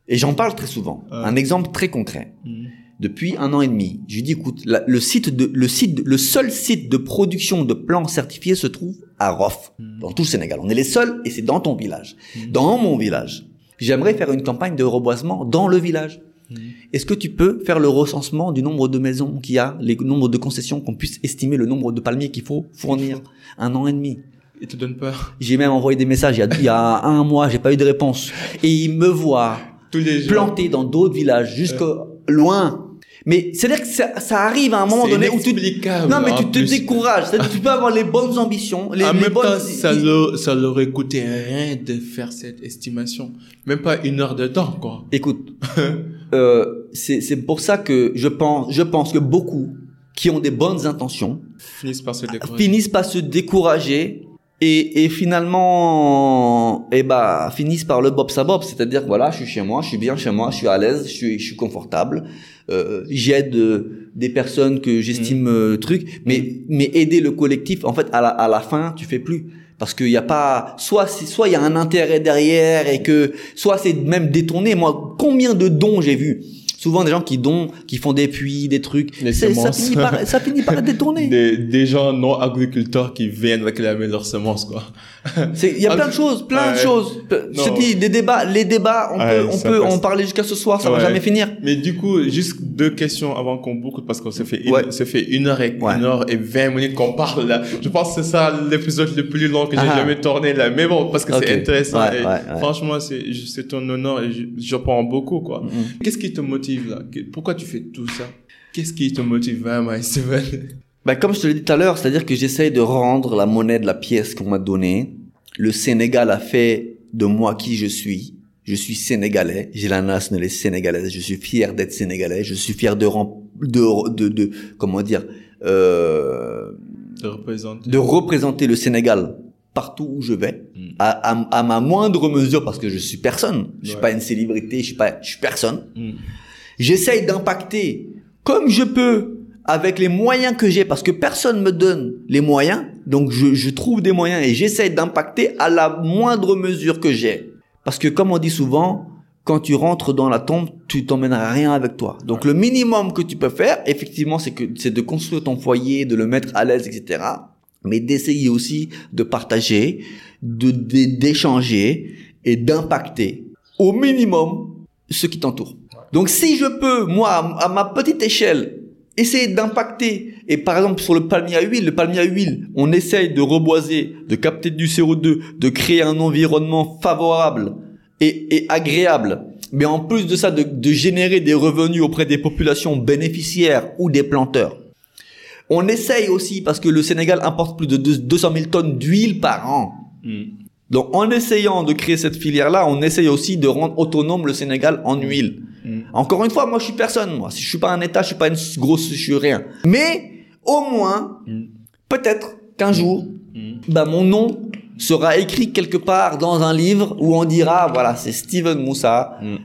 Et j'en parle très souvent. Un exemple très concret. Mm. Depuis un an et demi, je lui dis, écoute, la- le site de, le site, de- le seul site de production de plants certifiés se trouve à Rof, Mm. dans tout le Sénégal. On est les seuls et c'est dans ton village. Dans mon village. J'aimerais faire une campagne de reboisement dans le village. Mm. Est-ce que tu peux faire le recensement du nombre de maisons qu'il y a, les nombres de concessions, qu'on puisse estimer le nombre de palmiers qu'il faut fournir Un an et demi? Il te donne peur. J'ai même envoyé des messages il y a, il y a un mois, j'ai pas eu de réponse. Et il me voit Tous les planté dans d'autres villages, jusque loin. Mais c'est-à-dire que ça, ça arrive à un moment donné où tu... Non, mais tu te plus. décourages. Tu peux avoir les bonnes ambitions, les, en les même bonnes... temps, ça leur, ça leur coûté rien de faire cette estimation. Même pas une heure de temps, quoi. Écoute, [laughs] euh, c'est c'est pour ça que je pense, je pense que beaucoup qui ont des bonnes intentions Finissent par se décourager. finissent par se décourager et, et finalement, eh bah, finissent par le bob sa bob, c'est-à-dire voilà, je suis chez moi, je suis bien chez moi, je suis à l'aise, je suis, je suis confortable, euh, j'aide euh, des personnes que j'estime euh, truc, mais mais aider le collectif, en fait, à la, à la fin, tu fais plus. Parce qu'il y a pas, soit soit il y a un intérêt derrière et que, soit c'est même détourné. Moi, combien de dons j'ai vu? Souvent des gens qui donnent, qui font des puits, des trucs. C'est- ça finit par, ça finit par détourné. [laughs] Des, des gens non agriculteurs qui viennent réclamer leurs semences, quoi. [laughs] C'est- Il y a plein de choses, plein de ouais. choses. Je Non. te dis, des débats, les débats, on Ouais, peut, on peut passe. en parler jusqu'à ce soir, ça Ouais. va jamais finir. Mais du coup, juste deux questions avant qu'on boucle, parce qu'on s'est fait, une, ça fait une heure et, une heure et vingt minutes qu'on parle là. Je pense que c'est ça l'épisode le plus long que j'ai Ah. jamais tourné là. Mais bon, parce que c'est intéressant. Et. Franchement, c'est, c'est un honneur et je- j'apprends beaucoup, quoi. Mhm. Qu'est-ce qui te motive là? Pourquoi tu fais tout ça? Qu'est-ce qui te motive vraiment, Steven? [laughs] Bah, comme je te l'ai dit tout à l'heure, c'est-à-dire que j'essaye de rendre la monnaie de la pièce qu'on m'a donnée. Le Sénégal a fait de moi qui je suis. Je suis sénégalais. J'ai la nationalité sénégalaise. Je suis fier d'être sénégalais. Je suis fier de, rem- de, de, de, comment dire, euh, De représenter. de représenter le Sénégal partout où je vais, Mm. à, à, à ma moindre mesure, parce que je suis personne. Je suis Ouais. pas une célébrité, je suis pas, je suis personne. Mm. J'essaye d'impacter comme je peux avec les moyens que j'ai, parce que personne me donne les moyens. Donc je, trouve des moyens et j'essaye d'impacter à la moindre mesure que j'ai. Parce que comme on dit souvent, quand tu rentres dans la tombe, tu t'emmèneras rien avec toi. Donc le minimum que tu peux faire, effectivement, c'est que c'est de construire ton foyer, de le mettre à l'aise, etc. Mais d'essayer aussi de partager, de- d'échanger et d'impacter au minimum ceux qui t'entourent. Donc si je peux, moi, à ma petite échelle, essayer d'impacter, et par exemple sur le palmier à huile, le palmier à huile, on essaye de reboiser, de capter du CO2, de créer un environnement favorable et, agréable, mais en plus de ça, de, générer des revenus auprès des populations bénéficiaires ou des planteurs. On essaye aussi, parce que le Sénégal importe plus de deux- 200 000 tonnes d'huile par an. Mm. Donc, en essayant de créer cette filière-là, on essaye aussi de rendre autonome le Sénégal en huile. Mm. Encore une fois, moi, je suis personne, moi. Si je suis pas un État, je suis pas une grosse, je suis rien. Mais, au moins, Mm. peut-être qu'un jour, Mm. bah, mon nom sera écrit quelque part dans un livre où on dira, voilà, c'est Steven Moussa. Mm.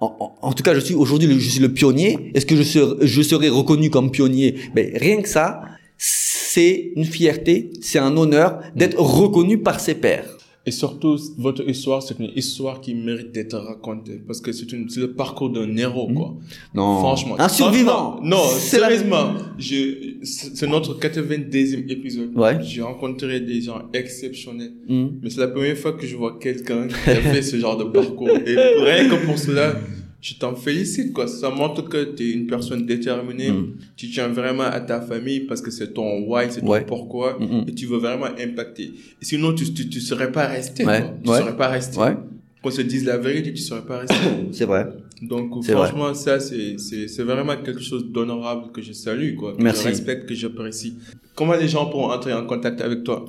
En, en- en tout cas, je suis aujourd'hui, le- je suis le pionnier. Est-ce que je serai, je serai reconnu comme pionnier? Mais rien que ça, c'est une fierté, c'est un honneur d'être reconnu par ses pairs. Et surtout, votre histoire, c'est une histoire qui mérite d'être racontée. Parce que c'est le parcours d'un héros, quoi. Non, Franchement. un survivant. Non, C'est la- sérieusement. Je, c'est notre 82e épisode. Ouais. J'ai rencontré des gens exceptionnels. Hmm. Mais c'est la première fois que je vois quelqu'un qui a fait ce genre de parcours. Et rien que pour cela, je t'en félicite, quoi. Ça montre que tu es une personne déterminée. Mm. Tu tiens vraiment à ta famille parce que c'est ton why, c'est ton Ouais. pourquoi. Mm, mm. Et tu veux vraiment impacter. Et sinon, tu, tu, tu serais pas resté, Ouais, quoi. Tu ouais. serais pas resté. Ouais, Qu'on se dise la vérité, tu serais pas resté. [coughs] c'est vrai. Donc, franchement, ça, c'est, c'est, c'est vraiment quelque chose d'honorable que je salue, quoi. Que Merci. Je respecte, que j'apprécie. Comment les gens pourront entrer en contact avec toi?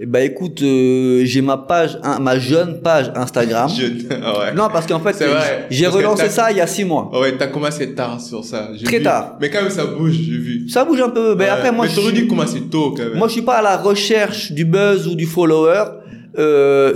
Eh ben écoute, euh, j'ai ma page, hein, ma jeune page Instagram. [laughs] Je... Ah ouais. Non, parce qu'en fait, j'ai relancé ça il y a six mois. Ouais, t'as commencé tard sur ça. Très vu. tard. Mais quand même, ça bouge, j'ai vu. Ça bouge un peu. Mais Ouais. après, moi, Mais je t'aurais suis, dû commencer tôt, quand même. moi, je suis pas à la recherche du buzz ou du follower. Euh,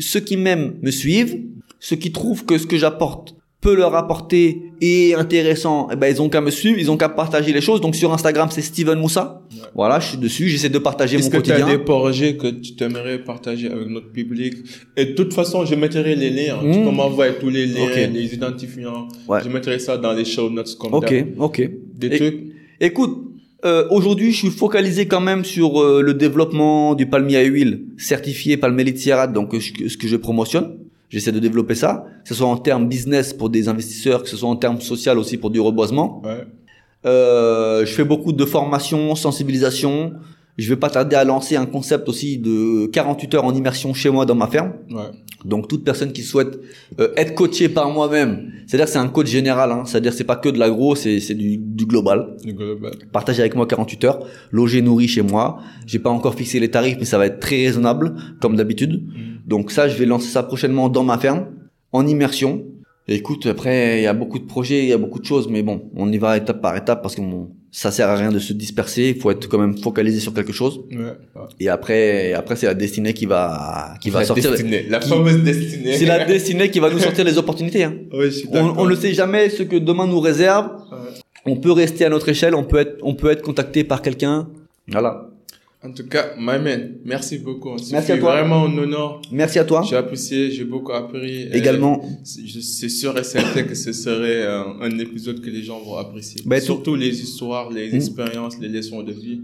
ceux qui m'aiment me suivent. Ceux qui trouvent que ce que j'apporte peut leur apporter et intéressant, eh ben, ils ont qu'à me suivre, ils ont qu'à partager les choses. Donc, sur Instagram, c'est Steven Moussa. Ouais. Voilà, je suis dessus, j'essaie de partager Est-ce mon que tu as quotidien. des projets que tu t'aimerais partager avec notre public? Et de toute façon, je mettrai les liens. Tu Mm. peux m'envoyer tous les liens, les identifiants. Ouais. Je mettrai ça dans les show notes comme Ok, d'hab. ok. Des trucs? Écoute, euh, aujourd'hui, je suis focalisé quand même sur euh, le développement du palmier à huile certifié Palmier Sierra, donc euh, ce que je promotionne. J'essaie de développer ça, que ce soit en termes business pour des investisseurs, que ce soit en termes social aussi pour du reboisement. Ouais. Euh, je fais beaucoup de formation, sensibilisation. Je vais pas tarder à lancer un concept aussi de 48 heures en immersion chez moi dans ma ferme. Ouais. Donc toute personne qui souhaite euh, être coachée par moi-même, c'est-à-dire c'est un coach général, hein, c'est-à-dire c'est pas que de l'agro, c'est c'est du, du global. Du global. Partagez avec moi 48 heures, logé, nourri chez moi. J'ai pas encore fixé les tarifs, mais ça va être très raisonnable, comme d'habitude. Mm. Donc ça, je vais lancer ça prochainement dans ma ferme, en immersion. Et écoute, après, il y a beaucoup de projets, il y a beaucoup de choses, mais bon, on y va étape par étape parce que bon, ça sert à rien de se disperser. Il faut être quand même focalisé sur quelque chose. Ouais. ouais. Et après, après c'est la destinée qui va, qui va sortir. destinée, la qui- fameuse destinée. C'est la [laughs] destinée qui va nous sortir les opportunités. Hein. Ouais, je suis On, ne sait jamais ce que demain nous réserve. Ouais. On peut rester à notre échelle, on peut être, on peut être contacté par quelqu'un. Voilà. En tout cas, my man, merci beaucoup. Merci à toi. vraiment un honneur. Merci à toi. J'ai apprécié, j'ai beaucoup appris. Également. c'est- sûr et certain que ce serait euh, un épisode que les gens vont apprécier. Bah, tout- Surtout les histoires, les Mm. expériences, les leçons de vie.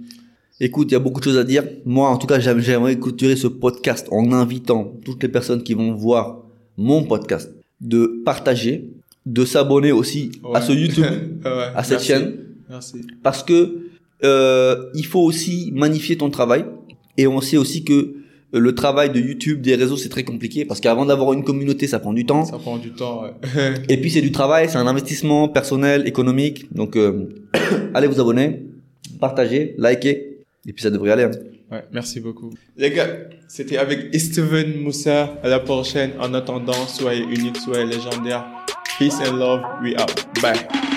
Écoute, il y a beaucoup de choses à dire. Moi, en tout cas, j'aime- j'aimerais clôturer ce podcast en invitant toutes les personnes qui vont voir mon podcast de partager, de s'abonner aussi à ce YouTube, [laughs] Ouais, à cette merci. chaîne, Merci. parce que euh, il faut aussi magnifier ton travail. Et on sait aussi que euh, le travail de YouTube, des réseaux, c'est très compliqué parce qu'avant d'avoir une communauté, ça prend du temps. Ça prend du temps, ouais. Et puis c'est du travail, c'est un investissement personnel, économique. Donc euh, [coughs] allez vous abonner, partagez, likez, et puis ça devrait aller. hein. ouais, merci beaucoup. Les gars, c'était avec Steven Moussa. À la prochaine. En attendant, soyez uniques, soyez légendaires. Peace and love. We out. Bye.